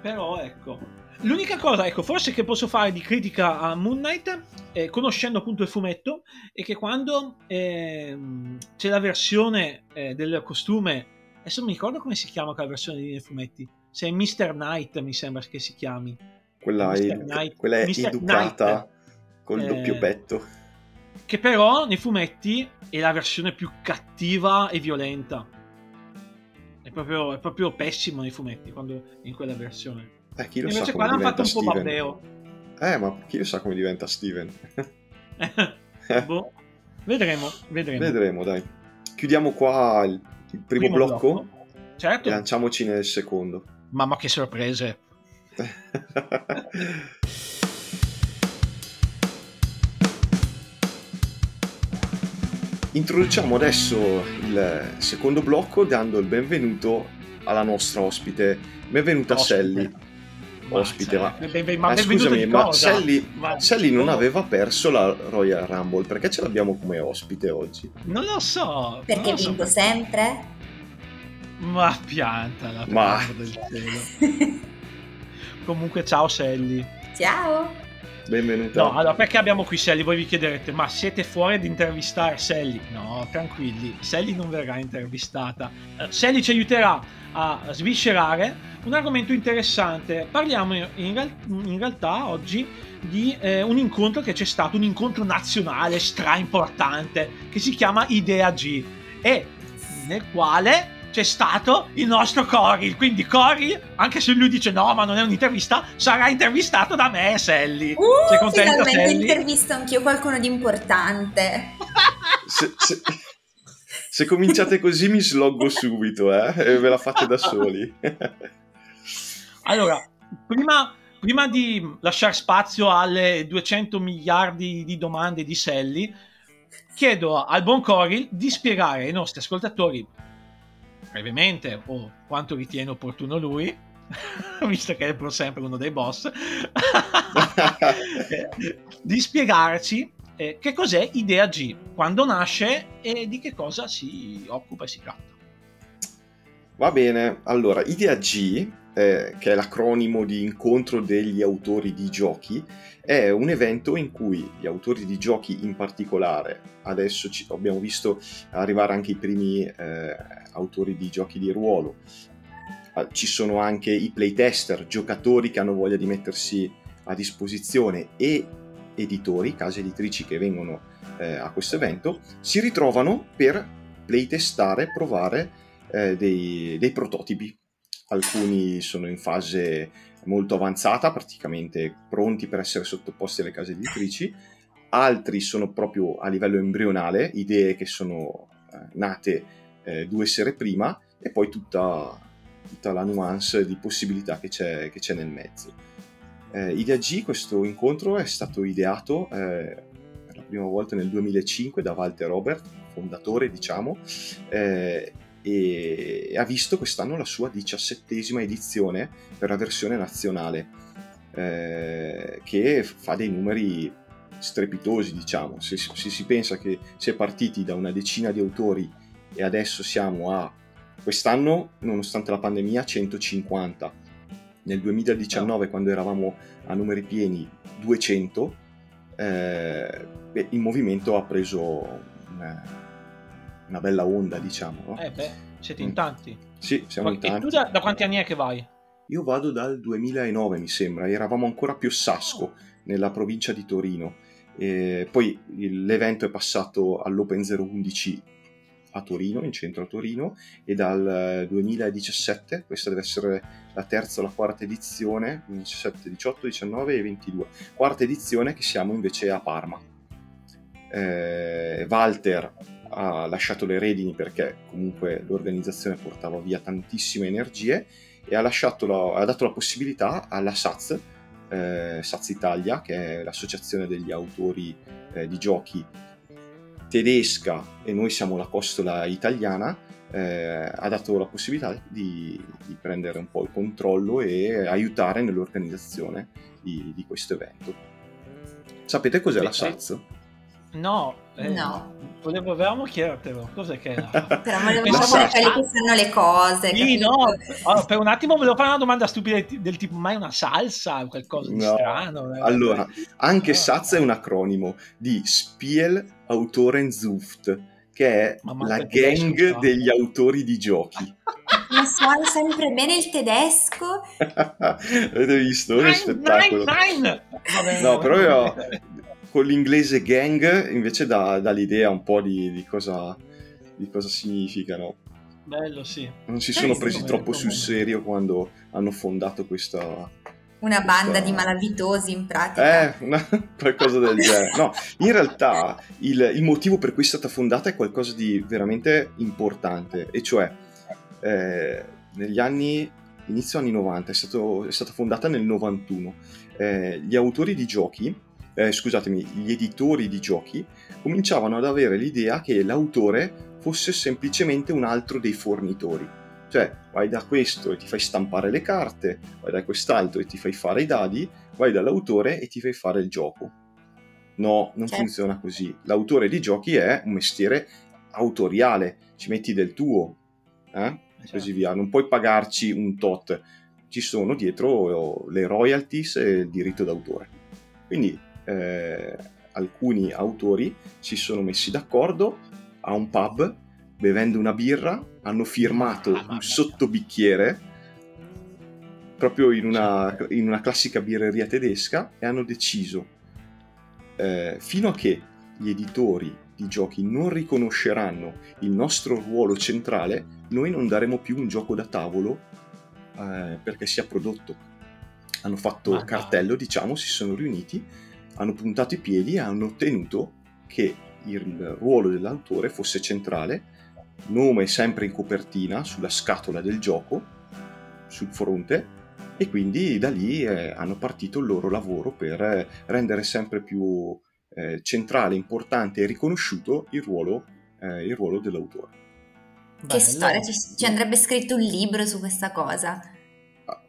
Speaker 2: però ecco l'unica cosa ecco forse che posso fare di critica a Moon Knight eh, conoscendo appunto il fumetto è che quando eh, c'è la versione eh, del costume adesso non mi ricordo come si chiama quella versione dei fumetti se è Mr. Knight mi sembra che si chiami
Speaker 1: quella, è, Knight, quella è educata Knight Col eh, doppio petto.
Speaker 2: Che però nei fumetti è la versione più cattiva e violenta. È proprio, è proprio pessimo nei fumetti quando in quella versione.
Speaker 1: Eh, chi lo
Speaker 2: Invece
Speaker 1: sa
Speaker 2: qua
Speaker 1: l'hanno
Speaker 2: fatto un
Speaker 1: Steven.
Speaker 2: po' babbeo.
Speaker 1: Eh, ma chi lo sa come diventa Steven?
Speaker 2: boh. Vedremo, vedremo.
Speaker 1: Vedremo, dai. Chiudiamo qua il, il primo, primo blocco. blocco.
Speaker 2: Certo.
Speaker 1: E lanciamoci nel secondo.
Speaker 2: Mamma che sorprese.
Speaker 1: Introduciamo adesso il secondo blocco dando il benvenuto alla nostra ospite. Benvenuta ospite. Sally. Ospite, ma,
Speaker 2: ma, ma, ma scusami,
Speaker 1: ma Sally, ma Sally non aveva perso la Royal Rumble perché ce l'abbiamo come ospite oggi?
Speaker 2: Non lo so.
Speaker 3: Perché vinco so. sempre?
Speaker 2: Ma piantala, ma... del cielo. Comunque, ciao Sally.
Speaker 3: Ciao.
Speaker 1: Benvenuta.
Speaker 2: No, allora perché abbiamo qui Sally? Voi vi chiederete, ma siete fuori ad intervistare Sally? No, tranquilli, Sally non verrà intervistata. Uh, Sally ci aiuterà a sviscerare un argomento interessante. Parliamo in, real- in realtà oggi di eh, un incontro che c'è stato, un incontro nazionale stra importante che si chiama Idea G e nel quale c'è stato il nostro Cory. Quindi Cory, anche se lui dice no, ma non è un'intervista, sarà intervistato da me, Sally.
Speaker 3: Uh, Sei contenta, finalmente Sally? intervisto anch'io qualcuno di importante.
Speaker 1: se, se, se, cominciate così mi sloggo subito, eh? E ve la fate da soli.
Speaker 2: allora, prima, prima di lasciare spazio alle 200 miliardi di domande di Sally, chiedo al buon Cory di spiegare ai nostri ascoltatori brevemente o quanto ritiene opportuno lui, visto che è pur sempre uno dei boss, di spiegarci eh, che cos'è Idea G, quando nasce e di che cosa si occupa e si tratta.
Speaker 1: Va bene, allora Idea G eh, che è l'acronimo di incontro degli autori di giochi, è un evento in cui gli autori di giochi in particolare, adesso ci, abbiamo visto arrivare anche i primi eh, autori di giochi di ruolo, eh, ci sono anche i playtester, giocatori che hanno voglia di mettersi a disposizione e editori, case editrici che vengono eh, a questo evento, si ritrovano per playtestare, provare eh, dei, dei prototipi. Alcuni sono in fase molto avanzata, praticamente pronti per essere sottoposti alle case editrici, altri sono proprio a livello embrionale, idee che sono eh, nate eh, due sere prima e poi tutta, tutta, la nuance di possibilità che c'è, che c'è nel mezzo. Eh, Idea G, questo incontro è stato ideato eh, per la prima volta nel 2005 da Walter Robert, fondatore diciamo, eh, e ha visto quest'anno la sua diciassettesima edizione per la versione nazionale, eh, che fa dei numeri strepitosi, diciamo. Se, se, si pensa che si è partiti da una decina di autori e adesso siamo a quest'anno, nonostante la pandemia, 150. Nel 2019, no. quando eravamo a numeri pieni, 200. Eh, il movimento ha preso una, una bella onda, diciamo. No?
Speaker 2: Eh beh, siete in mm. tanti.
Speaker 1: Sì, siamo
Speaker 2: Ma,
Speaker 1: in tanti.
Speaker 2: E tu da, da, quanti anni è che vai?
Speaker 1: Io vado dal 2009, mi sembra, eravamo ancora più Sasco, oh. nella provincia di Torino. E poi l'evento è passato all'Open 011 a Torino, in centro a Torino, e dal 2017, questa deve essere la terza o la quarta edizione, 17, 18, 19 e 22, quarta edizione che siamo invece a Parma. Eh, Walter ha lasciato le redini perché comunque l'organizzazione portava via tantissime energie e ha, la, ha dato la possibilità alla SAZ, eh, SAZ Italia, che è l'associazione degli autori eh, di giochi tedesca e noi siamo la costola italiana, eh, ha dato la possibilità di, di, prendere un po' il controllo e aiutare nell'organizzazione di, di questo evento. Sapete cos'è la SAZ?
Speaker 2: No,
Speaker 3: eh, no.
Speaker 2: Volevo, volevamo chiedertelo, cos'è che
Speaker 3: era? Però volevamo sapere quelli che sanno le cose.
Speaker 2: Sì, no, allora, per un attimo volevo fare una domanda stupida del tipo, ma è una salsa? Qualcosa di no. strano?
Speaker 1: Eh? Allora, anche no. SAZ è un acronimo di Spiel Autorenzuft, che è la gang degli autori di giochi.
Speaker 3: Ma suona sempre bene il tedesco.
Speaker 1: Avete visto? Nine, spettacolo. Nine, nine. Vabbè, no, però io con l'inglese gang invece dà, dà l'idea un po' di, di, cosa, di cosa significano.
Speaker 2: Bello, sì.
Speaker 1: Non si sono presi troppo sul serio quando hanno fondato questa...
Speaker 3: Una banda questa... di malavitosi in pratica.
Speaker 1: Eh, una, qualcosa del genere. No, in realtà il, il, motivo per cui è stata fondata è qualcosa di veramente importante, e cioè eh, negli anni, inizio anni 90, è, stato, è stata fondata nel 91. Eh, gli autori di giochi eh, scusatemi, gli editori di giochi cominciavano ad avere l'idea che l'autore fosse semplicemente un altro dei fornitori. Cioè, vai da questo e ti fai stampare le carte, vai da quest'altro e ti fai fare i dadi, vai dall'autore e ti fai fare il gioco. No, non certo. funziona così. L'autore di giochi è un mestiere autoriale, ci metti del tuo, eh? e certo. così via. Non puoi pagarci un tot, ci sono dietro le royalties e il diritto d'autore. Quindi eh, alcuni autori si sono messi d'accordo a un pub bevendo una birra, hanno firmato ah, un sottobicchiere proprio in una, in una classica birreria tedesca e hanno deciso eh, fino a che gli editori di giochi non riconosceranno il nostro ruolo centrale, noi non daremo più un gioco da tavolo eh, perché sia prodotto. Hanno fatto ah, cartello, diciamo, si sono riuniti hanno puntato i piedi e hanno ottenuto che il ruolo dell'autore fosse centrale, nome sempre in copertina sulla scatola del gioco, sul fronte, e quindi da lì eh, hanno partito il loro lavoro per eh, rendere sempre più eh, centrale, importante e riconosciuto il ruolo, eh, il ruolo dell'autore.
Speaker 3: Che Bello. storia, ci, ci andrebbe scritto un libro su questa cosa.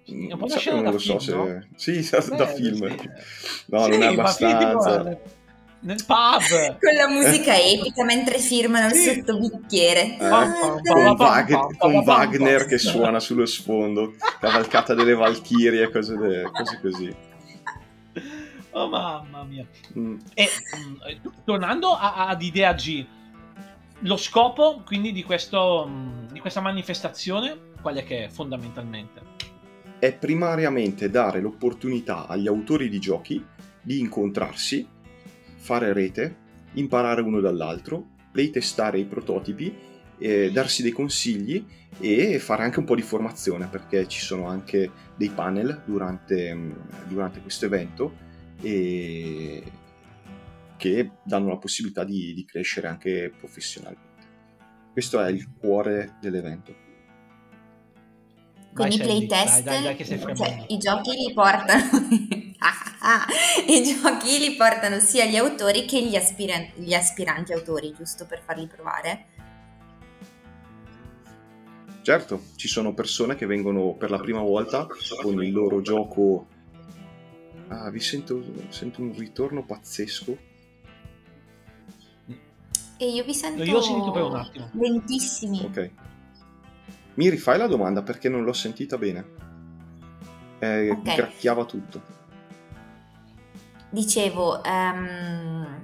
Speaker 2: Un po' da non lo so
Speaker 1: film, se... No? Sì, da, da film. Sì. No, sì, non è abbastanza.
Speaker 2: nel pub
Speaker 3: con la musica epica mentre firmano il sottobicchiere
Speaker 1: eh, con, Wag- con Wagner che suona sullo sfondo cavalcata delle valchirie cose, de- cose così
Speaker 2: oh mamma mia mm. e mm, tornando a- ad Idea G lo scopo quindi di, questo, mm, di questa manifestazione qual è che è fondamentalmente?
Speaker 1: È primariamente dare l'opportunità agli autori di giochi di incontrarsi, fare rete, imparare uno dall'altro, playtestare i prototipi, eh, darsi dei consigli e fare anche un po' di formazione perché ci sono anche dei panel durante, mm, durante questo evento e che danno la possibilità di, di crescere anche professionalmente. Questo è il cuore dell'evento.
Speaker 3: Quindi i playtest, dai, dai, dai, cioè, i giochi li portano i giochi li portano sia gli autori che gli, aspiran- gli aspiranti autori, giusto per farli provare.
Speaker 1: Certo, ci sono persone che vengono per la prima volta con il loro gioco. Ah, vi sento, sento un ritorno pazzesco.
Speaker 3: E io vi sento.
Speaker 2: Io ho sentito per un attimo.
Speaker 3: Lentissimi.
Speaker 1: Ok. Mi rifai la domanda perché non l'ho sentita bene. Eh, okay. Gracchiava tutto.
Speaker 3: Dicevo, um,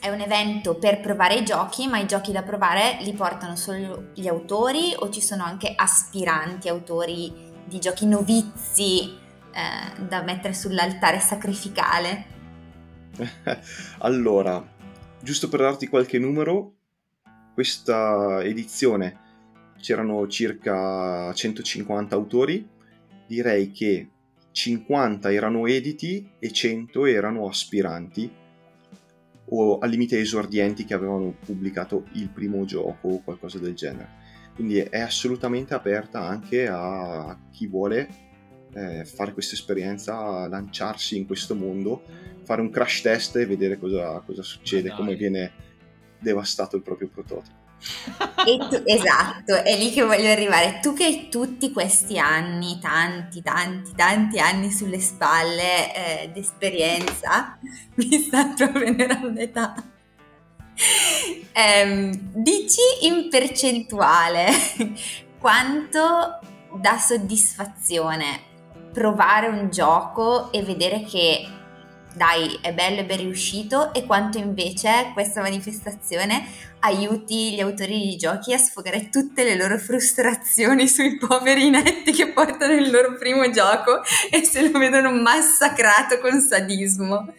Speaker 3: è un evento per provare i giochi, ma i giochi da provare li portano solo gli autori o ci sono anche aspiranti autori di giochi novizi eh, da mettere sull'altare sacrificale?
Speaker 1: allora, giusto per darti qualche numero, questa edizione c'erano circa 150 autori, direi che 50 erano editi e 100 erano aspiranti o al limite esordienti che avevano pubblicato il primo gioco o qualcosa del genere. Quindi è assolutamente aperta anche a chi vuole eh, fare questa esperienza, lanciarsi in questo mondo, fare un crash test e vedere cosa, cosa succede, Dai. come viene devastato il proprio prototipo.
Speaker 3: Tu, esatto, è lì che voglio arrivare. Tu che hai tutti questi anni, tanti, tanti, tanti anni sulle spalle eh, d'esperienza, mi sta proprio nella età. Eh, dici in percentuale quanto dà soddisfazione provare un gioco e vedere che dai, è bello e ben riuscito e quanto invece questa manifestazione aiuti gli autori di giochi a sfogare tutte le loro frustrazioni sui poveri netti che portano il loro primo gioco e se lo vedono massacrato con sadismo.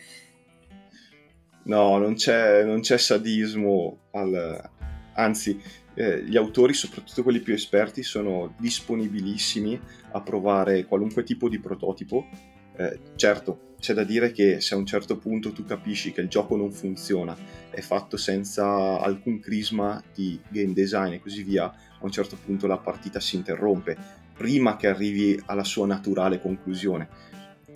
Speaker 1: No, non c'è, non c'è sadismo, al... anzi eh, gli autori, soprattutto quelli più esperti, sono disponibilissimi a provare qualunque tipo di prototipo. Eh, certo, c'è da dire che se a un certo punto tu capisci che il gioco non funziona, è fatto senza alcun crisma di game design e così via, a un certo punto la partita si interrompe prima che arrivi alla sua naturale conclusione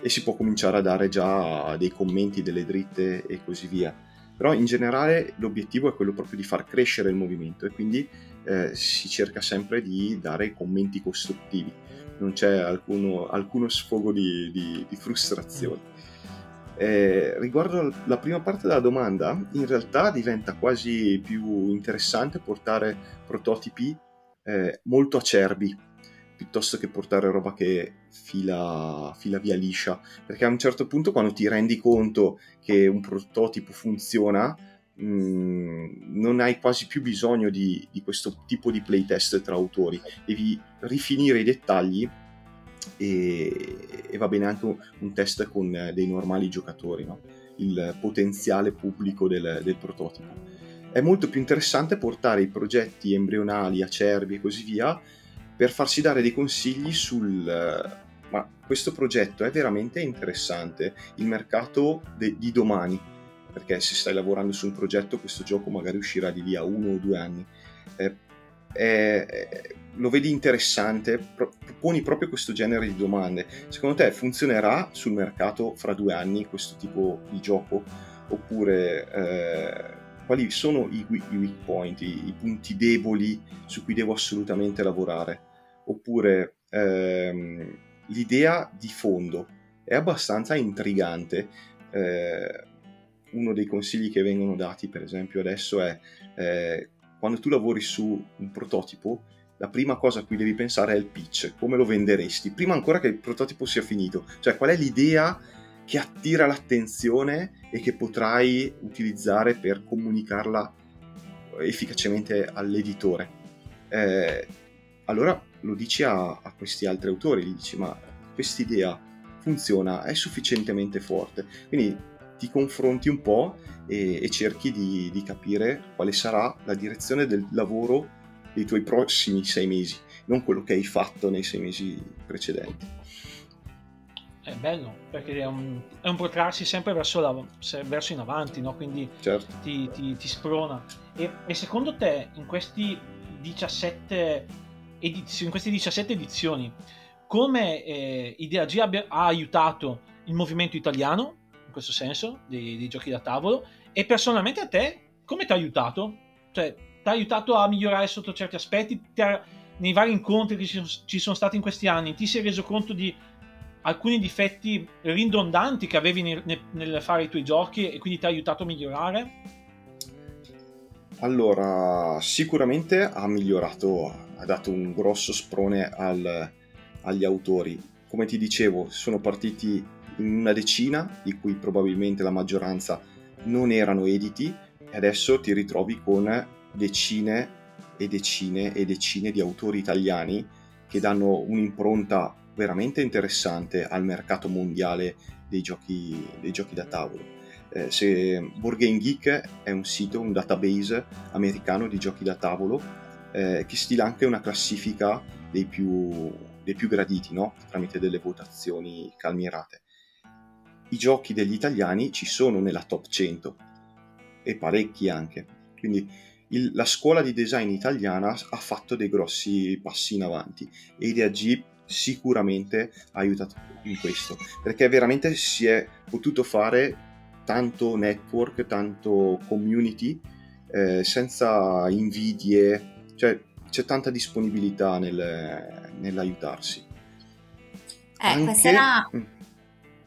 Speaker 1: e si può cominciare a dare già dei commenti, delle dritte e così via. Però in generale l'obiettivo è quello proprio di far crescere il movimento e quindi eh, si cerca sempre di dare commenti costruttivi non c'è alcuno, alcuno sfogo di, di, di frustrazione. Eh, riguardo la prima parte della domanda, in realtà diventa quasi più interessante portare prototipi eh, molto acerbi piuttosto che portare roba che fila, fila, via liscia, perché a un certo punto quando ti rendi conto che un prototipo funziona, mm, non hai quasi più bisogno di, di questo tipo di playtest tra autori, devi rifinire i dettagli e, e va bene anche un, un, test con dei normali giocatori, no? il potenziale pubblico del, del, prototipo. È molto più interessante portare i progetti embrionali, acerbi e così via per farsi dare dei consigli sul ma questo progetto è veramente interessante, il mercato de, di domani, perché se stai lavorando su un progetto questo gioco magari uscirà di lì a uno o due anni. Eh, è, lo vedi interessante, proponi proprio questo genere di domande. Secondo te funzionerà sul mercato fra due anni questo tipo di gioco? Oppure eh, quali sono i, i weak point, i, i, punti deboli su cui devo assolutamente lavorare? Oppure ehm, l'idea di fondo è abbastanza intrigante. Eh, uno dei consigli che vengono dati, per esempio, adesso è eh, quando tu lavori su un prototipo, la prima cosa a cui devi pensare è il pitch, come lo venderesti, prima ancora che il prototipo sia finito, cioè qual è l'idea che attira l'attenzione e che potrai utilizzare per comunicarla efficacemente all'editore. Eh, allora lo dici a, a, questi altri autori, gli dici ma quest'idea funziona, è sufficientemente forte, quindi ti confronti un po' e, e cerchi di, di capire quale sarà la direzione del lavoro dei tuoi prossimi sei mesi, non quello che hai fatto nei sei mesi precedenti.
Speaker 2: È bello, perché è un, è un protrarsi sempre verso, la, verso, in avanti, no? quindi certo. ti, ti, ti, sprona. E, e, secondo te, in, 17 ediz- in queste 17 edizioni, come eh, Idea G abbia, ha aiutato il movimento italiano, in questo senso, dei, dei giochi da tavolo, e personalmente a te, come ti ha aiutato? Cioè, ti ha aiutato a migliorare sotto certi aspetti? Ha, nei vari incontri che ci, ci sono stati in questi anni, ti sei reso conto di alcuni difetti ridondanti che avevi nel, nel, fare i tuoi giochi e quindi ti ha aiutato a migliorare?
Speaker 1: Allora, sicuramente ha migliorato, ha dato un grosso sprone al, agli autori. Come ti dicevo, sono partiti in una decina, di cui probabilmente la maggioranza non erano editi, e adesso ti ritrovi con decine e decine e decine di autori italiani che danno un'impronta veramente interessante al mercato mondiale dei giochi, dei giochi da tavolo. Eh, se Board Game Geek è un sito, un database americano di giochi da tavolo eh, che stila anche una classifica dei più, dei più graditi, no? tramite delle votazioni calmierate. I giochi degli italiani ci sono nella top 100 e parecchi anche. Quindi il, la scuola di design italiana ha fatto dei grossi passi in avanti e Idea G sicuramente ha aiutato in questo perché veramente si è potuto fare tanto network, tanto community eh, senza invidie, cioè c'è tanta disponibilità nel, nell'aiutarsi.
Speaker 3: Eh, Anche... questa era...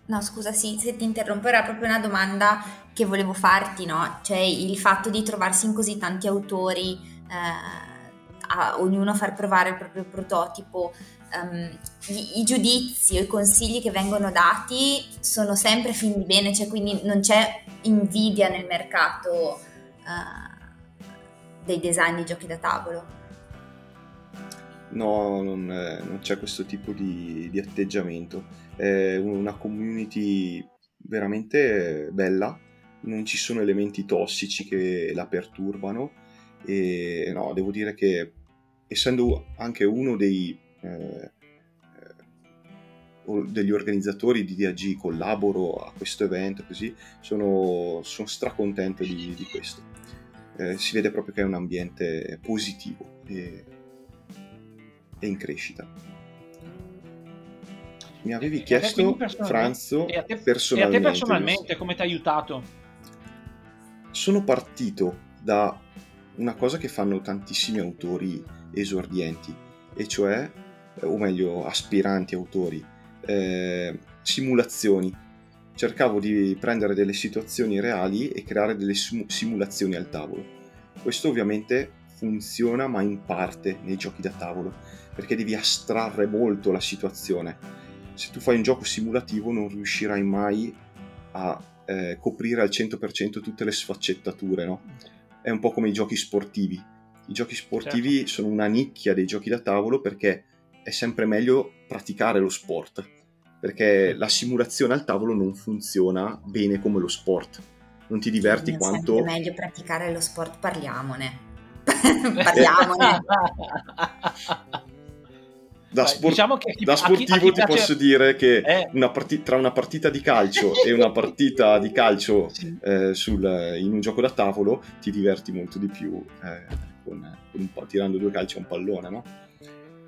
Speaker 3: No, scusa, sì, se ti interrompo, era proprio una domanda che volevo farti, no? Cioè il fatto di trovarsi in così tanti autori, eh, a ognuno far provare il proprio prototipo, um, i, i, giudizi o i consigli che vengono dati sono sempre fin di bene, cioè quindi non c'è invidia nel mercato uh, dei design di giochi da tavolo.
Speaker 1: No, non, eh, non c'è questo tipo di, di, atteggiamento. È una community veramente bella, non ci sono elementi tossici che la perturbano. E no, devo dire che essendo anche uno dei eh, eh degli organizzatori di DAG collaboro a questo evento così sono, sono stracontento di, di questo. Eh, si vede proprio che è un ambiente positivo e, e in crescita mi avevi chiesto Franzo
Speaker 2: e a te, personalmente, e a te personalmente come ti ha aiutato
Speaker 1: sono partito da una cosa che fanno tantissimi autori esordienti e cioè o meglio aspiranti autori, eh, simulazioni. Cercavo di prendere delle situazioni reali e creare delle simulazioni al tavolo. Questo ovviamente funziona ma in parte nei giochi da tavolo, perché devi astrarre molto la situazione. Se tu fai un gioco simulativo non riuscirai mai a eh, coprire al 100% tutte le sfaccettature, no? È un po' come i giochi sportivi. I giochi sportivi certo. sono una nicchia dei giochi da tavolo perché è sempre meglio praticare lo sport, perché la simulazione al tavolo non funziona bene come lo sport. Non ti diverti è quanto...
Speaker 3: È meglio praticare lo sport, parliamone. parliamone.
Speaker 1: Da, sport- diciamo che chi, da sportivo chi, chi ti posso dire che eh. una partita, tra una partita di calcio e una partita di calcio eh, sul, in un gioco da tavolo ti diverti molto di più eh, con, con tirando due calci a un pallone, no?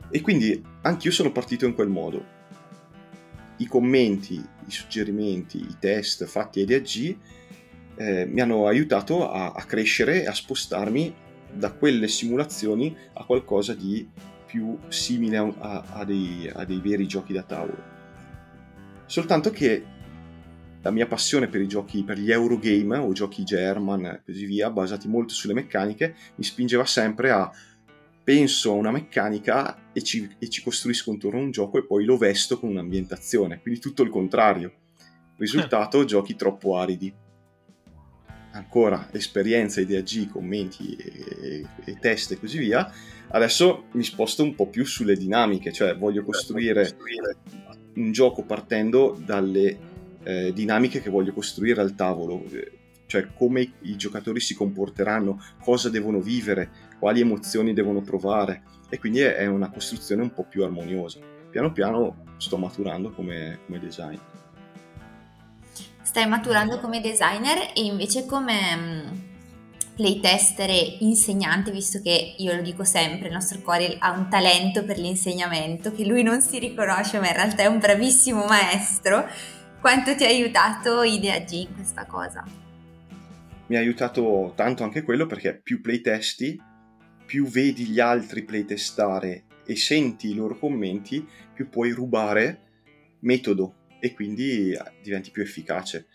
Speaker 1: E quindi anch'io sono partito in quel modo. I commenti, i suggerimenti, i test fatti ai DAG eh, mi hanno aiutato a, a crescere e a spostarmi da quelle simulazioni a qualcosa di più simile a, a, dei, a, dei, veri giochi da tavolo. Soltanto che la mia passione per i giochi, per gli Eurogame o giochi German e così via, basati molto sulle meccaniche, mi spingeva sempre a penso a una meccanica e ci, e ci costruisco intorno a un gioco e poi lo vesto con un'ambientazione, quindi tutto il contrario. Risultato, giochi troppo aridi. Ancora esperienza, idea G, commenti e, e test e così via. Adesso mi sposto un po' più sulle dinamiche, cioè voglio costruire un gioco partendo dalle eh, dinamiche che voglio costruire al tavolo, eh, cioè come i, i, giocatori si comporteranno, cosa devono vivere, quali emozioni devono provare e quindi è, è una costruzione un po' più armoniosa. Piano piano sto maturando come, come design.
Speaker 3: Stai maturando come designer e invece come mm, playtester e insegnante, visto che io lo dico sempre, il nostro Corey ha un talento per l'insegnamento che lui non si riconosce, ma in realtà è un bravissimo maestro quanto ti ha aiutato Idea G in questa cosa?
Speaker 1: Mi ha aiutato tanto anche quello perché più playtesti, più vedi gli altri playtestare e senti i loro commenti, più puoi rubare metodo e quindi diventi più efficace.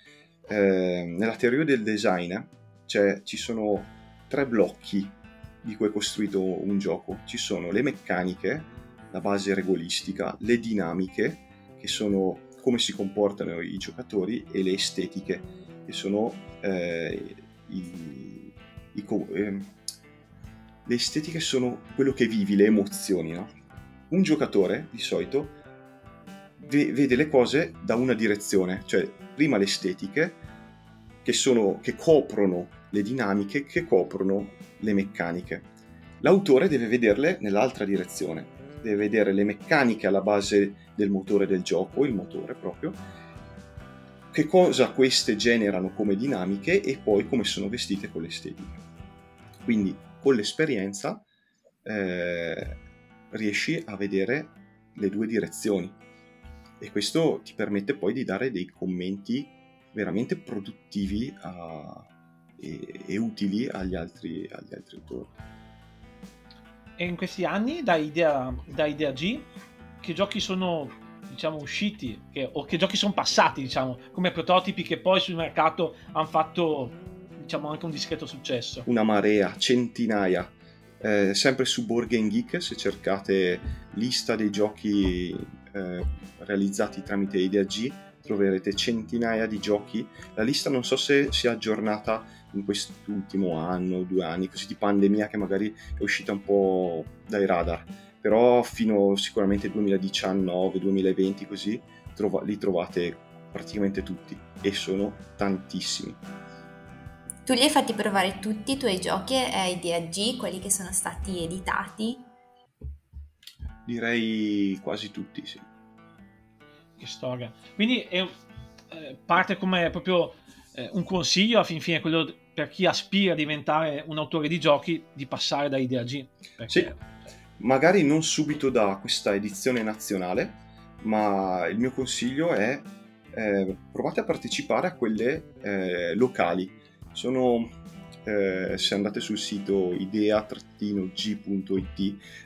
Speaker 1: Eh, nella teoria del design cioè, ci sono tre blocchi di cui è costruito un gioco. Ci sono le meccaniche, la base regolistica, le dinamiche, che sono come si comportano i giocatori e le estetiche, che sono eh, i, i, eh, le estetiche sono quello che vivi, le emozioni. No? Un giocatore di solito vede le cose da una direzione, cioè prima le estetiche che, sono, che coprono le dinamiche, che coprono le meccaniche. L'autore deve vederle nell'altra direzione, deve vedere le meccaniche alla base del motore del gioco, il motore proprio, che cosa queste generano come dinamiche e poi come sono vestite con l'estetica. Quindi con l'esperienza eh, riesci a vedere le due direzioni e questo ti permette poi di dare dei commenti veramente produttivi a, e, e, utili agli altri, agli altri autori.
Speaker 2: E in questi anni, da idea, da idea G, che giochi sono diciamo usciti che, o che giochi sono passati diciamo come prototipi che poi sul mercato hanno fatto diciamo anche un discreto successo
Speaker 1: una marea centinaia eh, sempre su Board Game Geek se cercate lista dei giochi eh, realizzati tramite Idea G troverete centinaia di giochi la lista non so se sia aggiornata in quest'ultimo anno, due anni, così di pandemia che magari è uscita un po' dai radar, però fino sicuramente 2019-2020 così trova- li trovate praticamente tutti e sono tantissimi.
Speaker 3: Tu li hai fatti provare tutti i tuoi giochi ai DAG, quelli che sono stati editati?
Speaker 1: Direi quasi tutti, sì.
Speaker 2: Che storia. Quindi è, eh, parte come proprio eh, un consiglio a fin fine quello per chi aspira a diventare un autore di giochi di passare da Idea G.
Speaker 1: Perché... Sì, magari non subito da questa edizione nazionale, ma il mio consiglio è eh, provate a partecipare a quelle eh, locali. Sono, eh, se andate sul sito idea-g.it,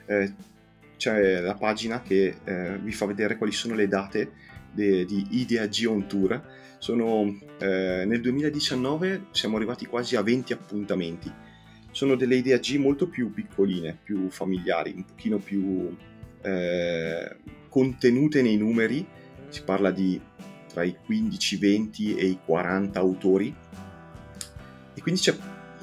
Speaker 1: eh, c'è la pagina che eh, vi fa vedere quali sono le date de, di Idea G on Tour sono, eh, nel 2019 siamo arrivati quasi a 20 appuntamenti. Sono delle idee G molto più piccoline, più familiari, un pochino più eh, contenute nei numeri. Si parla di tra i 15, 20 e i 40 autori. E quindi c'è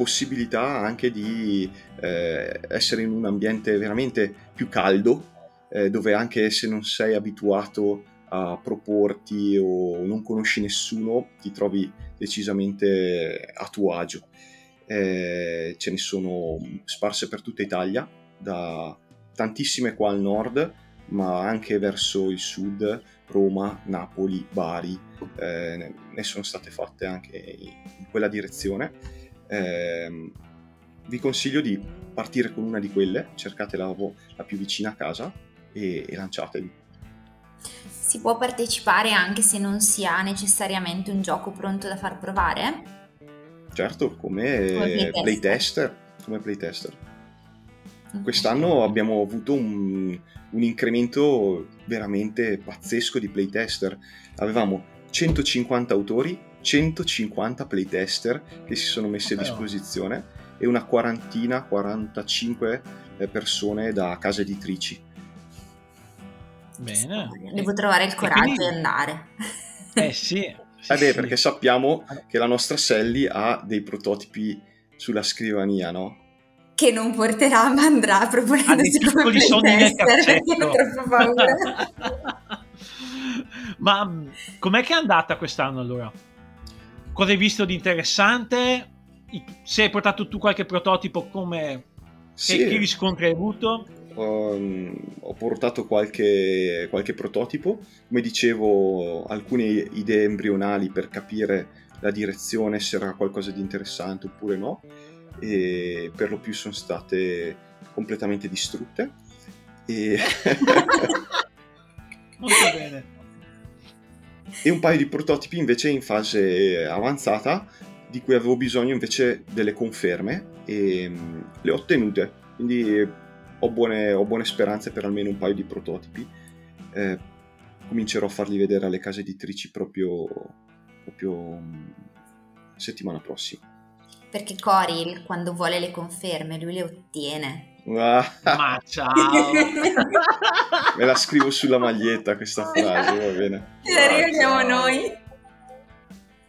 Speaker 1: possibilità anche di eh, essere in un ambiente veramente più caldo, eh, dove anche se non sei abituato a proporti o non conosci nessuno, ti trovi decisamente a tuo agio. Eh, ce ne sono sparse per tutta Italia, da tantissime qua al nord, ma anche verso il sud, Roma, Napoli, Bari, eh, ne sono state fatte anche in quella direzione. Eh, vi consiglio di partire con una di quelle, cercate la, la più vicina a casa e, e lanciatevi.
Speaker 3: Si può partecipare anche se non si ha necessariamente un gioco pronto da far provare?
Speaker 1: Certo, come, come playtester. Come playtester. Quest'anno abbiamo avuto un, un, incremento veramente pazzesco di playtester. Avevamo 150 autori, 150 playtester che si sono messi a disposizione e una quarantina, 45 eh, persone da case editrici.
Speaker 2: Bene.
Speaker 3: Devo trovare il coraggio quindi... di andare.
Speaker 2: Eh sì.
Speaker 1: sì eh beh, sì. perché sappiamo che la nostra Sally ha dei prototipi sulla scrivania, no?
Speaker 3: Che non porterà, ma andrà proponendosi come playtester. Ho troppo paura.
Speaker 2: ma com'è che è andata quest'anno allora? Cosa hai visto di interessante? Se hai portato tu qualche prototipo, come... Sì. Che, che riscontri hai avuto?
Speaker 1: Um, ho portato qualche, qualche, prototipo, come dicevo, alcune idee embrionali per capire la direzione, se era qualcosa di interessante oppure no, e per lo più sono state completamente distrutte. E...
Speaker 2: Molto bene.
Speaker 1: E un paio di prototipi invece in fase avanzata, di cui avevo bisogno invece delle conferme e um, le ho ottenute. Quindi ho buone, ho buone speranze per almeno un paio di prototipi. Eh, comincerò a farli vedere alle case editrici proprio, proprio mm, settimana prossima.
Speaker 3: Perché Cory, quando vuole le conferme, lui le ottiene.
Speaker 2: Ah. Ma ciao!
Speaker 1: Me la scrivo sulla maglietta questa frase, va bene.
Speaker 3: La regaliamo noi.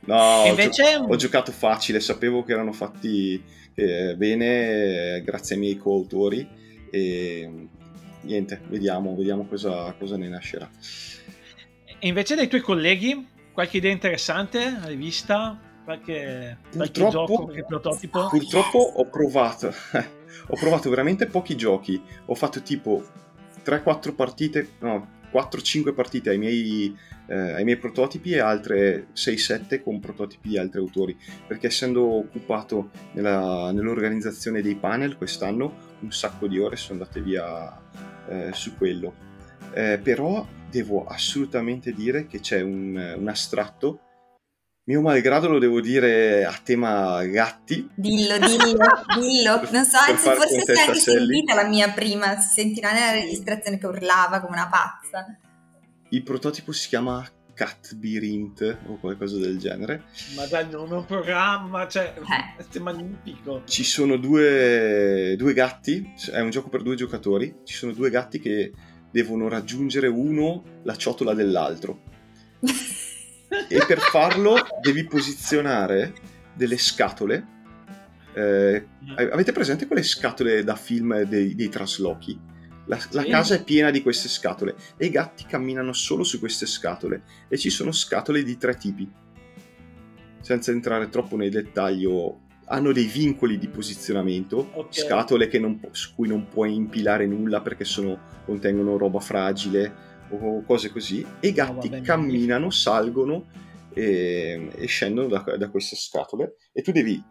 Speaker 1: No, Invece... ho, ho, giocato facile, sapevo che erano fatti eh, bene eh, grazie ai miei coautori e niente, vediamo, vediamo cosa, cosa ne nascerà.
Speaker 2: E invece dai tuoi colleghi, qualche idea interessante hai vista? Qualche, qualche gioco, qualche prototipo?
Speaker 1: Purtroppo ho provato, ho provato veramente pochi giochi. Ho fatto tipo 3-4 partite, no, 4-5 partite ai miei, eh, ai miei, prototipi e altre 6-7 con prototipi di altri autori, perché essendo occupato nella, nell'organizzazione dei panel quest'anno un sacco di ore sono andate via eh, su quello. Eh, però devo assolutamente dire che c'è un, un astratto mio malgrado lo devo dire a tema gatti.
Speaker 3: Dillo, dillo, dillo. Non so, anzi, forse si è anche sentita la mia prima, si sentirà nella registrazione che urlava come una pazza.
Speaker 1: Il prototipo si chiama Catbirint o qualcosa del genere.
Speaker 2: Ma dai, non è un programma, cioè, eh. è magnifico.
Speaker 1: Ci sono due, due gatti, è un gioco per due giocatori, ci sono due gatti che devono raggiungere uno la ciotola dell'altro. E per farlo devi posizionare delle scatole. Eh, avete presente quelle scatole da film dei, dei traslochi? La, sì. la, casa è piena di queste scatole e i gatti camminano solo su queste scatole e ci sono scatole di tre tipi. Senza entrare troppo nel dettaglio, hanno dei vincoli di posizionamento, okay. scatole non, su cui non puoi impilare nulla perché sono, contengono roba fragile o cose così, e i gatti no, camminano, salgono e, e scendono da, da, queste scatole e tu devi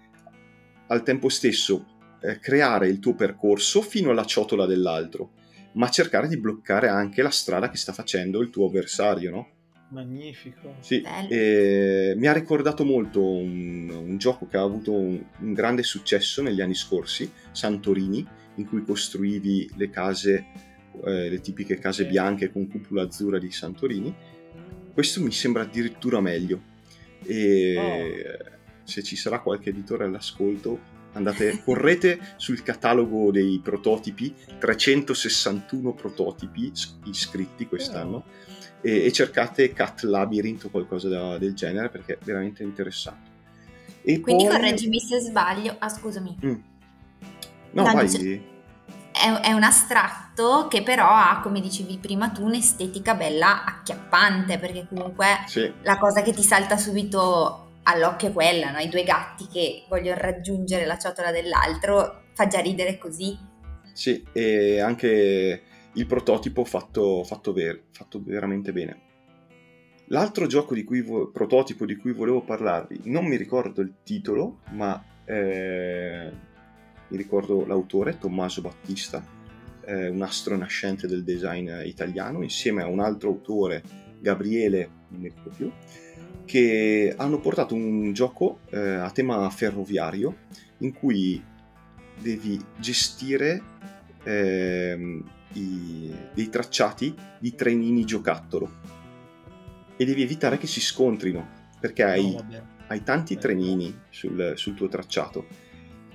Speaker 1: al tempo stesso eh, creare il tuo percorso fino alla ciotola dell'altro, ma cercare di bloccare anche la strada che sta facendo il tuo avversario, no?
Speaker 2: Magnifico.
Speaker 1: Sì, mi ha ricordato molto un, un gioco che ha avuto un, un, grande successo negli anni scorsi, Santorini, in cui costruivi le case eh, le tipiche case bianche con cupola azzurra di Santorini. Questo mi sembra addirittura meglio. E oh. se ci sarà qualche editore all'ascolto, andate, correte sul catalogo dei prototipi, 361 prototipi iscritti quest'anno, oh. e, e, cercate Cat Labyrinth o qualcosa da, del genere perché è veramente interessante.
Speaker 3: E Quindi poi... correggimi se sbaglio. Ah, scusami. Mm.
Speaker 1: No, Tanto vai
Speaker 3: è, è, un astratto che però ha, come dicevi prima tu, un'estetica bella acchiappante, perché comunque sì. la cosa che ti salta subito all'occhio è quella, no? i due gatti che vogliono raggiungere la ciotola dell'altro, fa già ridere così.
Speaker 1: Sì, e anche il prototipo fatto, fatto, ver- fatto veramente bene. L'altro gioco di cui vo- prototipo di cui volevo parlarvi, non mi ricordo il titolo, ma eh, mi ricordo l'autore Tommaso Battista, eh, un astro nascente del design italiano, insieme a un altro autore, Gabriele, non mi ricordo più, che hanno portato un gioco eh, a tema ferroviario in cui devi gestire eh, i, dei tracciati di trenini giocattolo e devi evitare che si scontrino perché hai, no, hai tanti trenini sul, sul tuo tracciato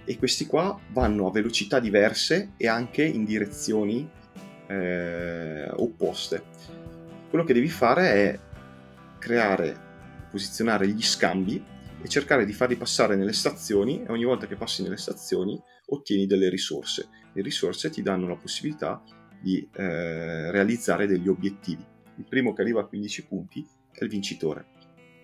Speaker 1: e questi qua vanno a velocità diverse e anche in direzioni eh, opposte. Quello che devi fare è creare, posizionare gli scambi e cercare di farli passare nelle stazioni e ogni volta che passi nelle stazioni ottieni delle risorse. Le risorse ti danno la possibilità di eh, realizzare degli obiettivi. Il primo che arriva a 15 punti è il vincitore.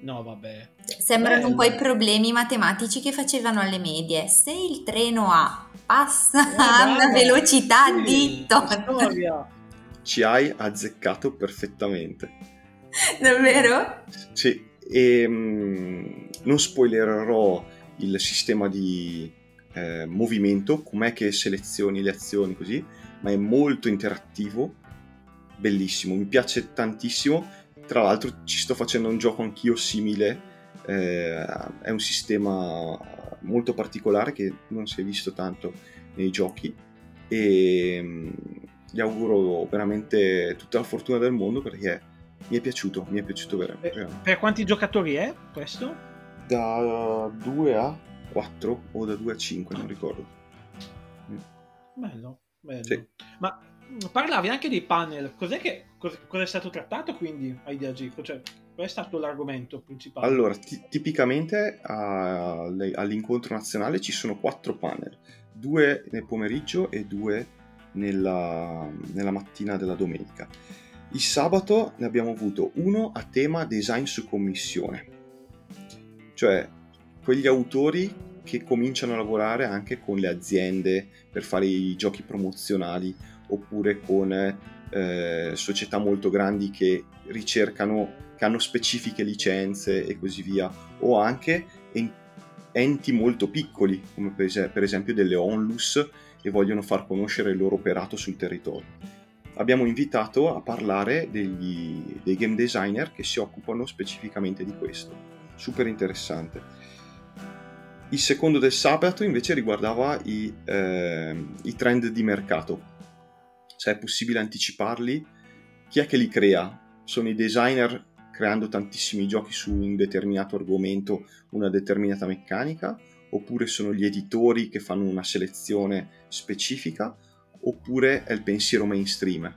Speaker 2: No, vabbè.
Speaker 3: Sembrano un po' i problemi matematici che facevano alle medie. Se il treno A passa eh, a una velocità sì, di tot.
Speaker 1: Ci hai azzeccato perfettamente.
Speaker 3: Davvero?
Speaker 1: Sì, e mh, mm, non spoilererò il sistema di eh, movimento, com'è che selezioni le azioni così, ma è molto interattivo, bellissimo, mi piace tantissimo tra l'altro ci sto facendo un gioco anch'io simile, eh, è un sistema molto particolare che non si è visto tanto nei giochi e mm, gli auguro veramente tutta la fortuna del mondo perché mi è piaciuto, mi è piaciuto veramente.
Speaker 2: Per quanti giocatori è questo?
Speaker 1: Da 2 a 4 o da 2 a 5, non ricordo.
Speaker 2: Bello, bello. Sì. Ma parlavi anche dei panel, cos'è che cosa, cosa è stato trattato quindi a Ideagico? Cioè, qual è stato l'argomento principale?
Speaker 1: Allora, t- tipicamente a, all'incontro nazionale ci sono quattro panel, due nel pomeriggio e due nella, nella mattina della domenica. Il sabato ne abbiamo avuto uno a tema design su commissione, cioè quegli autori che cominciano a lavorare anche con le aziende per fare i giochi promozionali oppure con eh, società molto grandi che ricercano, che hanno specifiche licenze e così via, o anche enti molto piccoli, come per esempio delle onlus, e vogliono far conoscere il loro operato sul territorio. Abbiamo invitato a parlare degli, dei game designer che si occupano specificamente di questo. Super interessante. Il secondo del sabato invece riguardava i, eh, i trend di mercato se è possibile anticiparli, chi è che li crea? Sono i designer creando tantissimi giochi su un determinato argomento, una determinata meccanica, oppure sono gli editori che fanno una selezione specifica, oppure è il pensiero mainstream.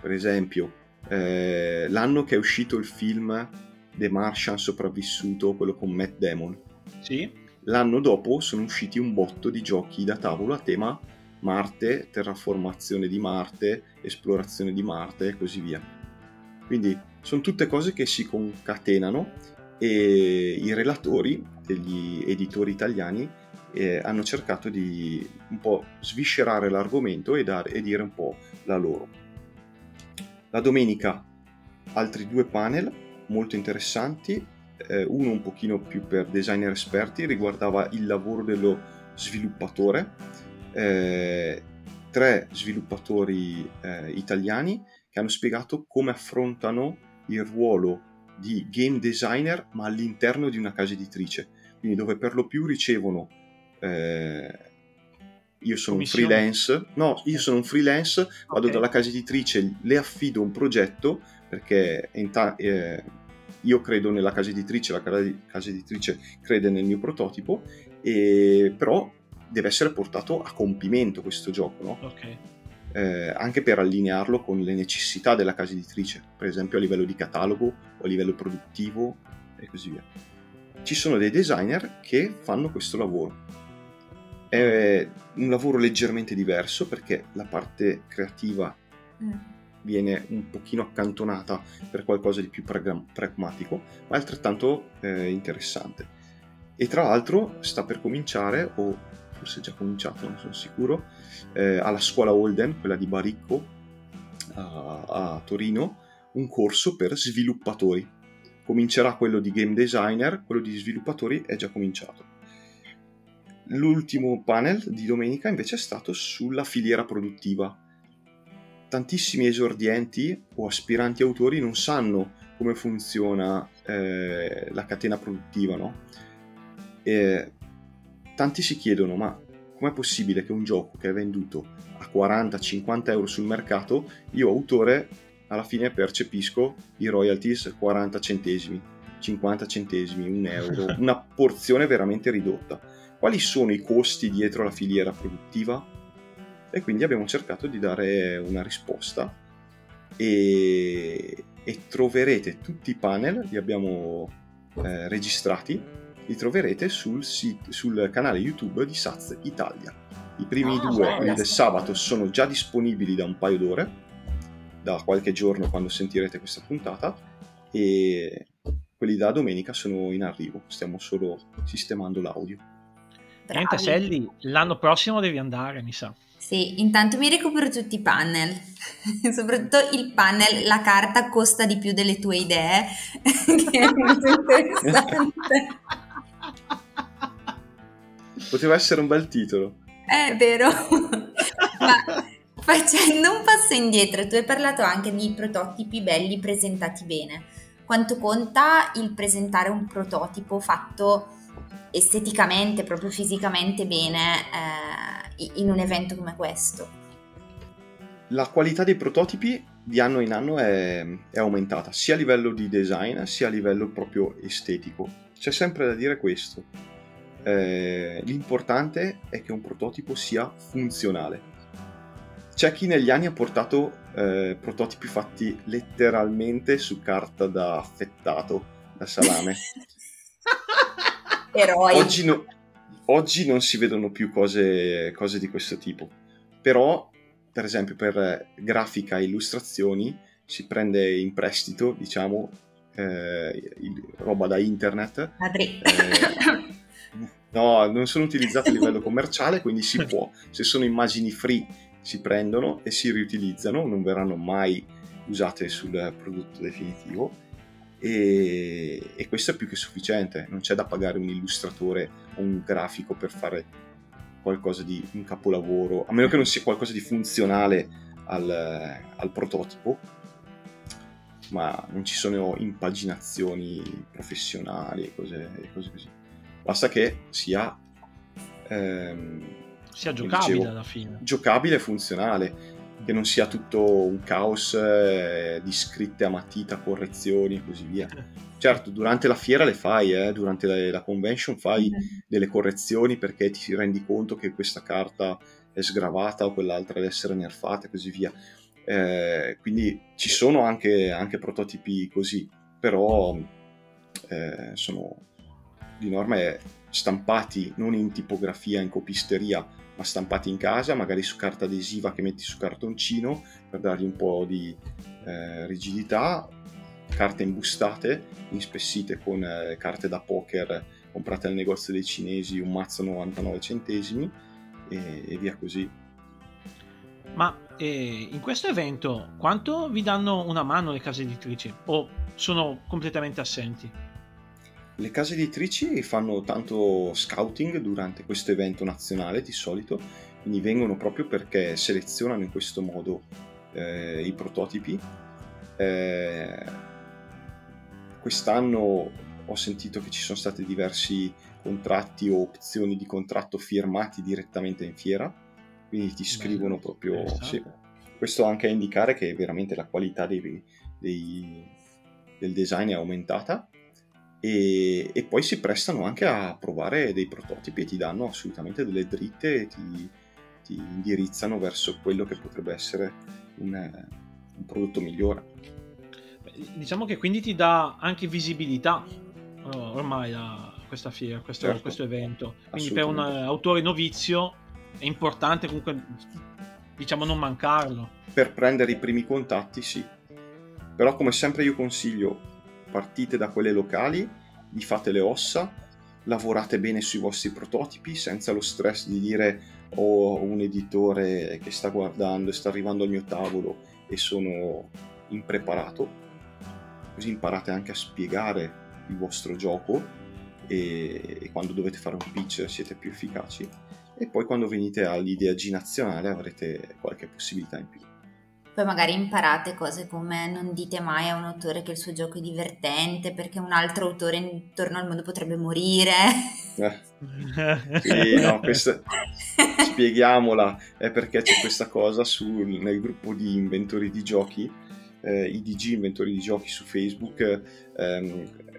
Speaker 1: Per esempio, eh, l'anno che è uscito il film The Martian sopravvissuto, quello con Matt Damon.
Speaker 2: Sì.
Speaker 1: L'anno dopo sono usciti un botto di giochi da tavolo a tema Marte, terraformazione di Marte, esplorazione di Marte e così via. Quindi sono tutte cose che si concatenano e i relatori degli editori italiani eh, hanno cercato di un po' sviscerare l'argomento e, dare, e dire un po' la loro. La domenica altri due panel molto interessanti, eh, uno un pochino più per designer esperti, riguardava il lavoro dello sviluppatore eh, tre sviluppatori eh, italiani che hanno spiegato come affrontano il ruolo di game designer ma all'interno di una casa editrice, quindi dove per lo più ricevono eh, io sono un freelance, no, io sono un freelance, vado okay. dalla casa editrice, le affido un progetto perché ta- eh, io credo nella casa editrice, la casa editrice crede nel mio prototipo, e, però deve essere portato a compimento questo gioco, no?
Speaker 2: Ok.
Speaker 1: Eh, anche per allinearlo con le necessità della casa editrice, per esempio a livello di catalogo o a livello produttivo e così via. Ci sono dei designer che fanno questo lavoro. È un lavoro leggermente diverso perché la parte creativa mm. viene un pochino accantonata per qualcosa di più pragmatico, ma è altrettanto eh, interessante. E tra l'altro sta per cominciare, o forse è già cominciato, non sono sicuro, eh, alla scuola Holden, quella di Baricco, a, a Torino, un corso per sviluppatori. Comincerà quello di game designer, quello di sviluppatori è già cominciato. L'ultimo panel di domenica invece è stato sulla filiera produttiva. Tantissimi esordienti o aspiranti autori non sanno come funziona eh, la catena produttiva, no? E tanti si chiedono ma com'è possibile che un gioco che è venduto a 40-50 euro sul mercato, io autore alla fine percepisco i royalties 40 centesimi, 50 centesimi, un euro, una porzione veramente ridotta. Quali sono i costi dietro la filiera produttiva? E quindi abbiamo cercato di dare una risposta e, e troverete tutti i panel, li abbiamo eh, registrati, li troverete sul, sit- sul canale YouTube di Saz Italia. I primi ah, due, quelli del sabato, sono già disponibili da un paio d'ore da qualche giorno quando sentirete questa puntata e quelli da domenica sono in arrivo, stiamo solo sistemando l'audio.
Speaker 2: Niente Selli, l'anno prossimo devi andare, mi sa.
Speaker 3: Sì, intanto mi recupero tutti i panel, soprattutto il panel La carta costa di più delle tue idee, che è molto interessante.
Speaker 1: Poteva essere un bel titolo.
Speaker 3: È vero, ma Facendo un passo indietro, tu hai parlato anche di prototipi belli presentati bene. Quanto conta il presentare un prototipo fatto esteticamente, proprio fisicamente bene eh, in un evento come questo?
Speaker 1: La qualità dei prototipi di anno in anno è, è aumentata, sia a livello di design sia a livello proprio estetico. C'è sempre da dire questo. Eh, l'importante è che un prototipo sia funzionale c'è chi negli anni ha portato eh, prototipi fatti letteralmente su carta da affettato, da salame.
Speaker 3: Eroi.
Speaker 1: Oggi, no, oggi, non si vedono più cose, cose, di questo tipo. Però, per esempio, per grafica e illustrazioni si prende in prestito, diciamo, eh, roba da internet.
Speaker 3: Madrid.
Speaker 1: Eh, no, non sono utilizzate a livello commerciale, quindi si può. Se sono immagini free si prendono e si riutilizzano, non verranno mai usate sul prodotto definitivo e, e, questo è più che sufficiente, non c'è da pagare un illustratore o un grafico per fare qualcosa di un capolavoro, a meno che non sia qualcosa di funzionale al, al prototipo, ma non ci sono impaginazioni professionali e cose, cose così. Basta che sia ehm,
Speaker 2: sia giocabile dicevo, alla fine.
Speaker 1: Giocabile e funzionale, che non sia tutto un caos eh, di scritte a matita, correzioni e così via. Eh. Certo, durante la fiera le fai, eh, durante la, la, convention fai mm-hmm. delle correzioni perché ti rendi conto che questa carta è sgravata o quell'altra deve essere nerfata e così via. Eh, quindi ci sono anche, anche prototipi così, però eh, sono di norma stampati non in tipografia, in copisteria, ma stampati in casa, magari su carta adesiva che metti su cartoncino per dargli un po' di eh, rigidità, carte imbustate, inspessite con eh, carte da poker comprate al negozio dei cinesi, un mazzo 99 centesimi e, e via così.
Speaker 2: Ma eh, in questo evento quanto vi danno una mano le case editrici o sono completamente assenti?
Speaker 1: Le case editrici fanno tanto scouting durante questo evento nazionale di solito, quindi vengono proprio perché selezionano in questo modo eh, i prototipi. Eh, quest'anno ho sentito che ci sono stati diversi contratti o opzioni di contratto firmati direttamente in fiera, quindi ti scrivono proprio... Sì. Questo anche a indicare che veramente la qualità dei, dei, del design è aumentata e, e, poi si prestano anche a provare dei prototipi e ti danno assolutamente delle dritte e ti, ti indirizzano verso quello che potrebbe essere un, un prodotto migliore.
Speaker 2: Diciamo che quindi ti dà anche visibilità ormai a questa fiera, questo, certo. questo evento. Quindi per un autore novizio è importante comunque diciamo non mancarlo.
Speaker 1: Per prendere i primi contatti sì. Però come sempre io consiglio partite da quelle locali, vi fate le ossa, lavorate bene sui vostri prototipi senza lo stress di dire ho un editore che sta guardando e sta arrivando al mio tavolo e sono impreparato. Così imparate anche a spiegare il vostro gioco e, e quando dovete fare un pitch siete più efficaci. E poi quando venite all'idea G nazionale avrete qualche possibilità in più.
Speaker 3: Poi magari imparate cose come non dite mai a un autore che il suo gioco è divertente perché un altro autore intorno al mondo potrebbe morire.
Speaker 1: Eh. Sì, no, questa... spieghiamola, è perché c'è questa cosa sul... nel gruppo di inventori di giochi eh, i DG, inventori di giochi su Facebook, ehm, eh,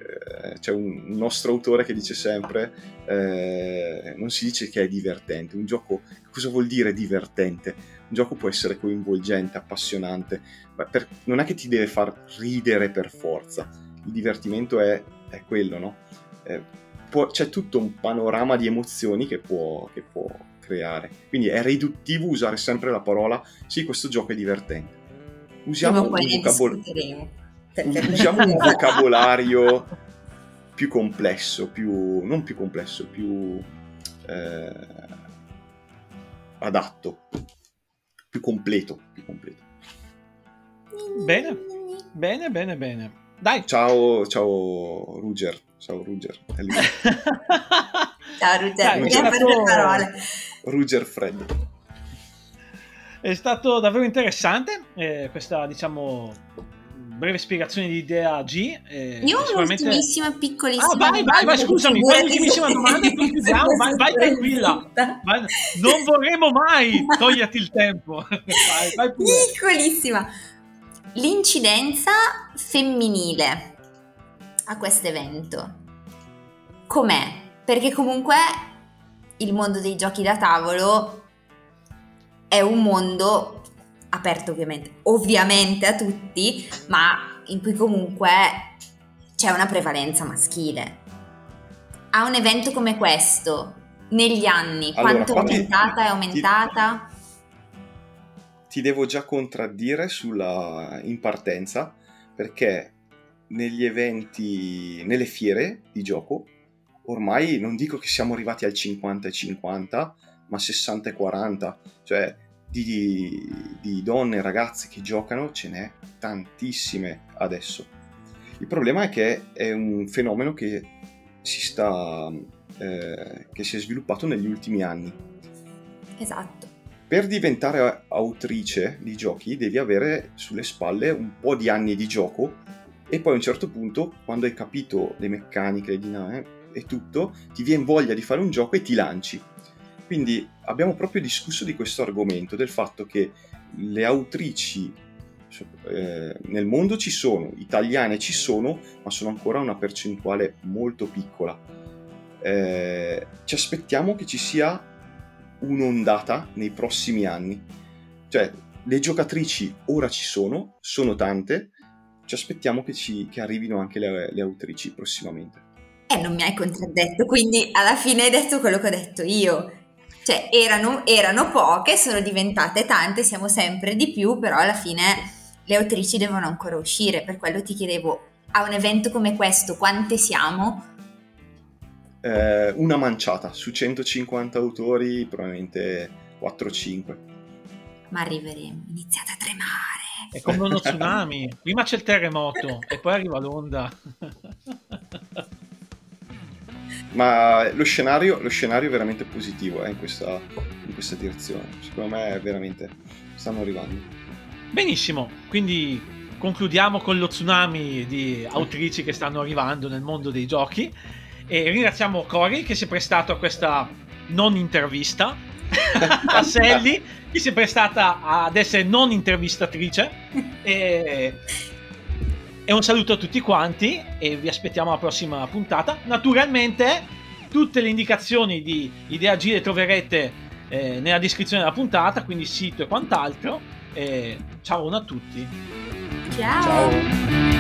Speaker 1: c'è un, nostro autore che dice sempre, eh, non si dice che è divertente, un gioco, cosa vuol dire divertente? Un gioco può essere coinvolgente, appassionante, ma per, non è che ti deve far ridere per forza, il divertimento è, è quello, no? Eh, può, c'è tutto un panorama di emozioni che può, che può creare, quindi è riduttivo usare sempre la parola sì, questo gioco è divertente. Usiamo un, vocabol- usiamo un vocabolario più complesso, più, non più complesso, più eh, adatto, più completo, più completo.
Speaker 2: Bene, bene, bene, bene. Dai.
Speaker 1: Ciao, ciao Ruger. Ciao Ruger.
Speaker 3: ciao Ruger, Dai, mi stato... le parole.
Speaker 1: Ruger Fred.
Speaker 2: È stato davvero interessante eh, questa, diciamo, breve spiegazione di idea G.
Speaker 3: Eh, Io sicuramente... un'ultimissima piccolissima
Speaker 2: ah, vai, vai, vai, scusami, vai, ultimissima domanda e poi chiudiamo, vai, vai tranquilla. Vai, non vorremmo mai toglierti il tempo. vai, vai
Speaker 3: Piccolissima. L'incidenza femminile a questo evento com'è? Perché comunque il mondo dei giochi da tavolo è un mondo aperto ovviamente, ovviamente a tutti, ma in cui comunque c'è una prevalenza maschile. A un evento come questo, negli anni, allora, quanto è aumentata? È aumentata?
Speaker 1: Ti, ti devo già contraddire sulla in partenza, perché negli eventi, nelle fiere di gioco, ormai non dico che siamo arrivati al 50 e 50, ma 60 e 40, cioè di, di donne e ragazze che giocano ce n'è tantissime adesso. Il problema è che è un fenomeno che si sta eh, che si è sviluppato negli ultimi anni.
Speaker 3: Esatto.
Speaker 1: Per diventare autrice di giochi devi avere sulle spalle un po' di anni di gioco e poi a un certo punto, quando hai capito le meccaniche, le dinamiche e tutto, ti viene voglia di fare un gioco e ti lanci. Quindi abbiamo proprio discusso di questo argomento, del fatto che le autrici eh, nel mondo ci sono, italiane ci sono, ma sono ancora una percentuale molto piccola. Eh, ci aspettiamo che ci sia un'ondata nei prossimi anni. Cioè, le giocatrici ora ci sono, sono tante, ci aspettiamo che, ci, che arrivino anche le, le autrici prossimamente.
Speaker 3: Eh, non mi hai contraddetto, quindi alla fine hai detto quello che ho detto io. Cioè, erano, erano poche, sono diventate tante, siamo sempre di più, però alla fine le autrici devono ancora uscire, per quello ti chiedevo, a un evento come questo, quante siamo?
Speaker 1: Eh, una manciata, su 150 autori probabilmente 4-5.
Speaker 3: Ma arriveremo, iniziate a tremare.
Speaker 2: È come uno tsunami. Prima c'è il terremoto e poi arriva l'onda.
Speaker 1: Ma lo scenario, lo scenario è veramente positivo eh, in, questa, in questa direzione. Secondo me è veramente stanno arrivando.
Speaker 2: Benissimo, quindi concludiamo con lo tsunami di autrici che stanno arrivando nel mondo dei giochi e ringraziamo Cory che si è prestato a questa non intervista a Sally che si è prestata ad essere non intervistatrice e, e un saluto a tutti quanti e vi aspettiamo alla prossima puntata. Naturalmente tutte le indicazioni di Idea G le troverete eh, nella descrizione della puntata quindi sito e quant'altro. E ciao a tutti.
Speaker 3: Ciao, ciao.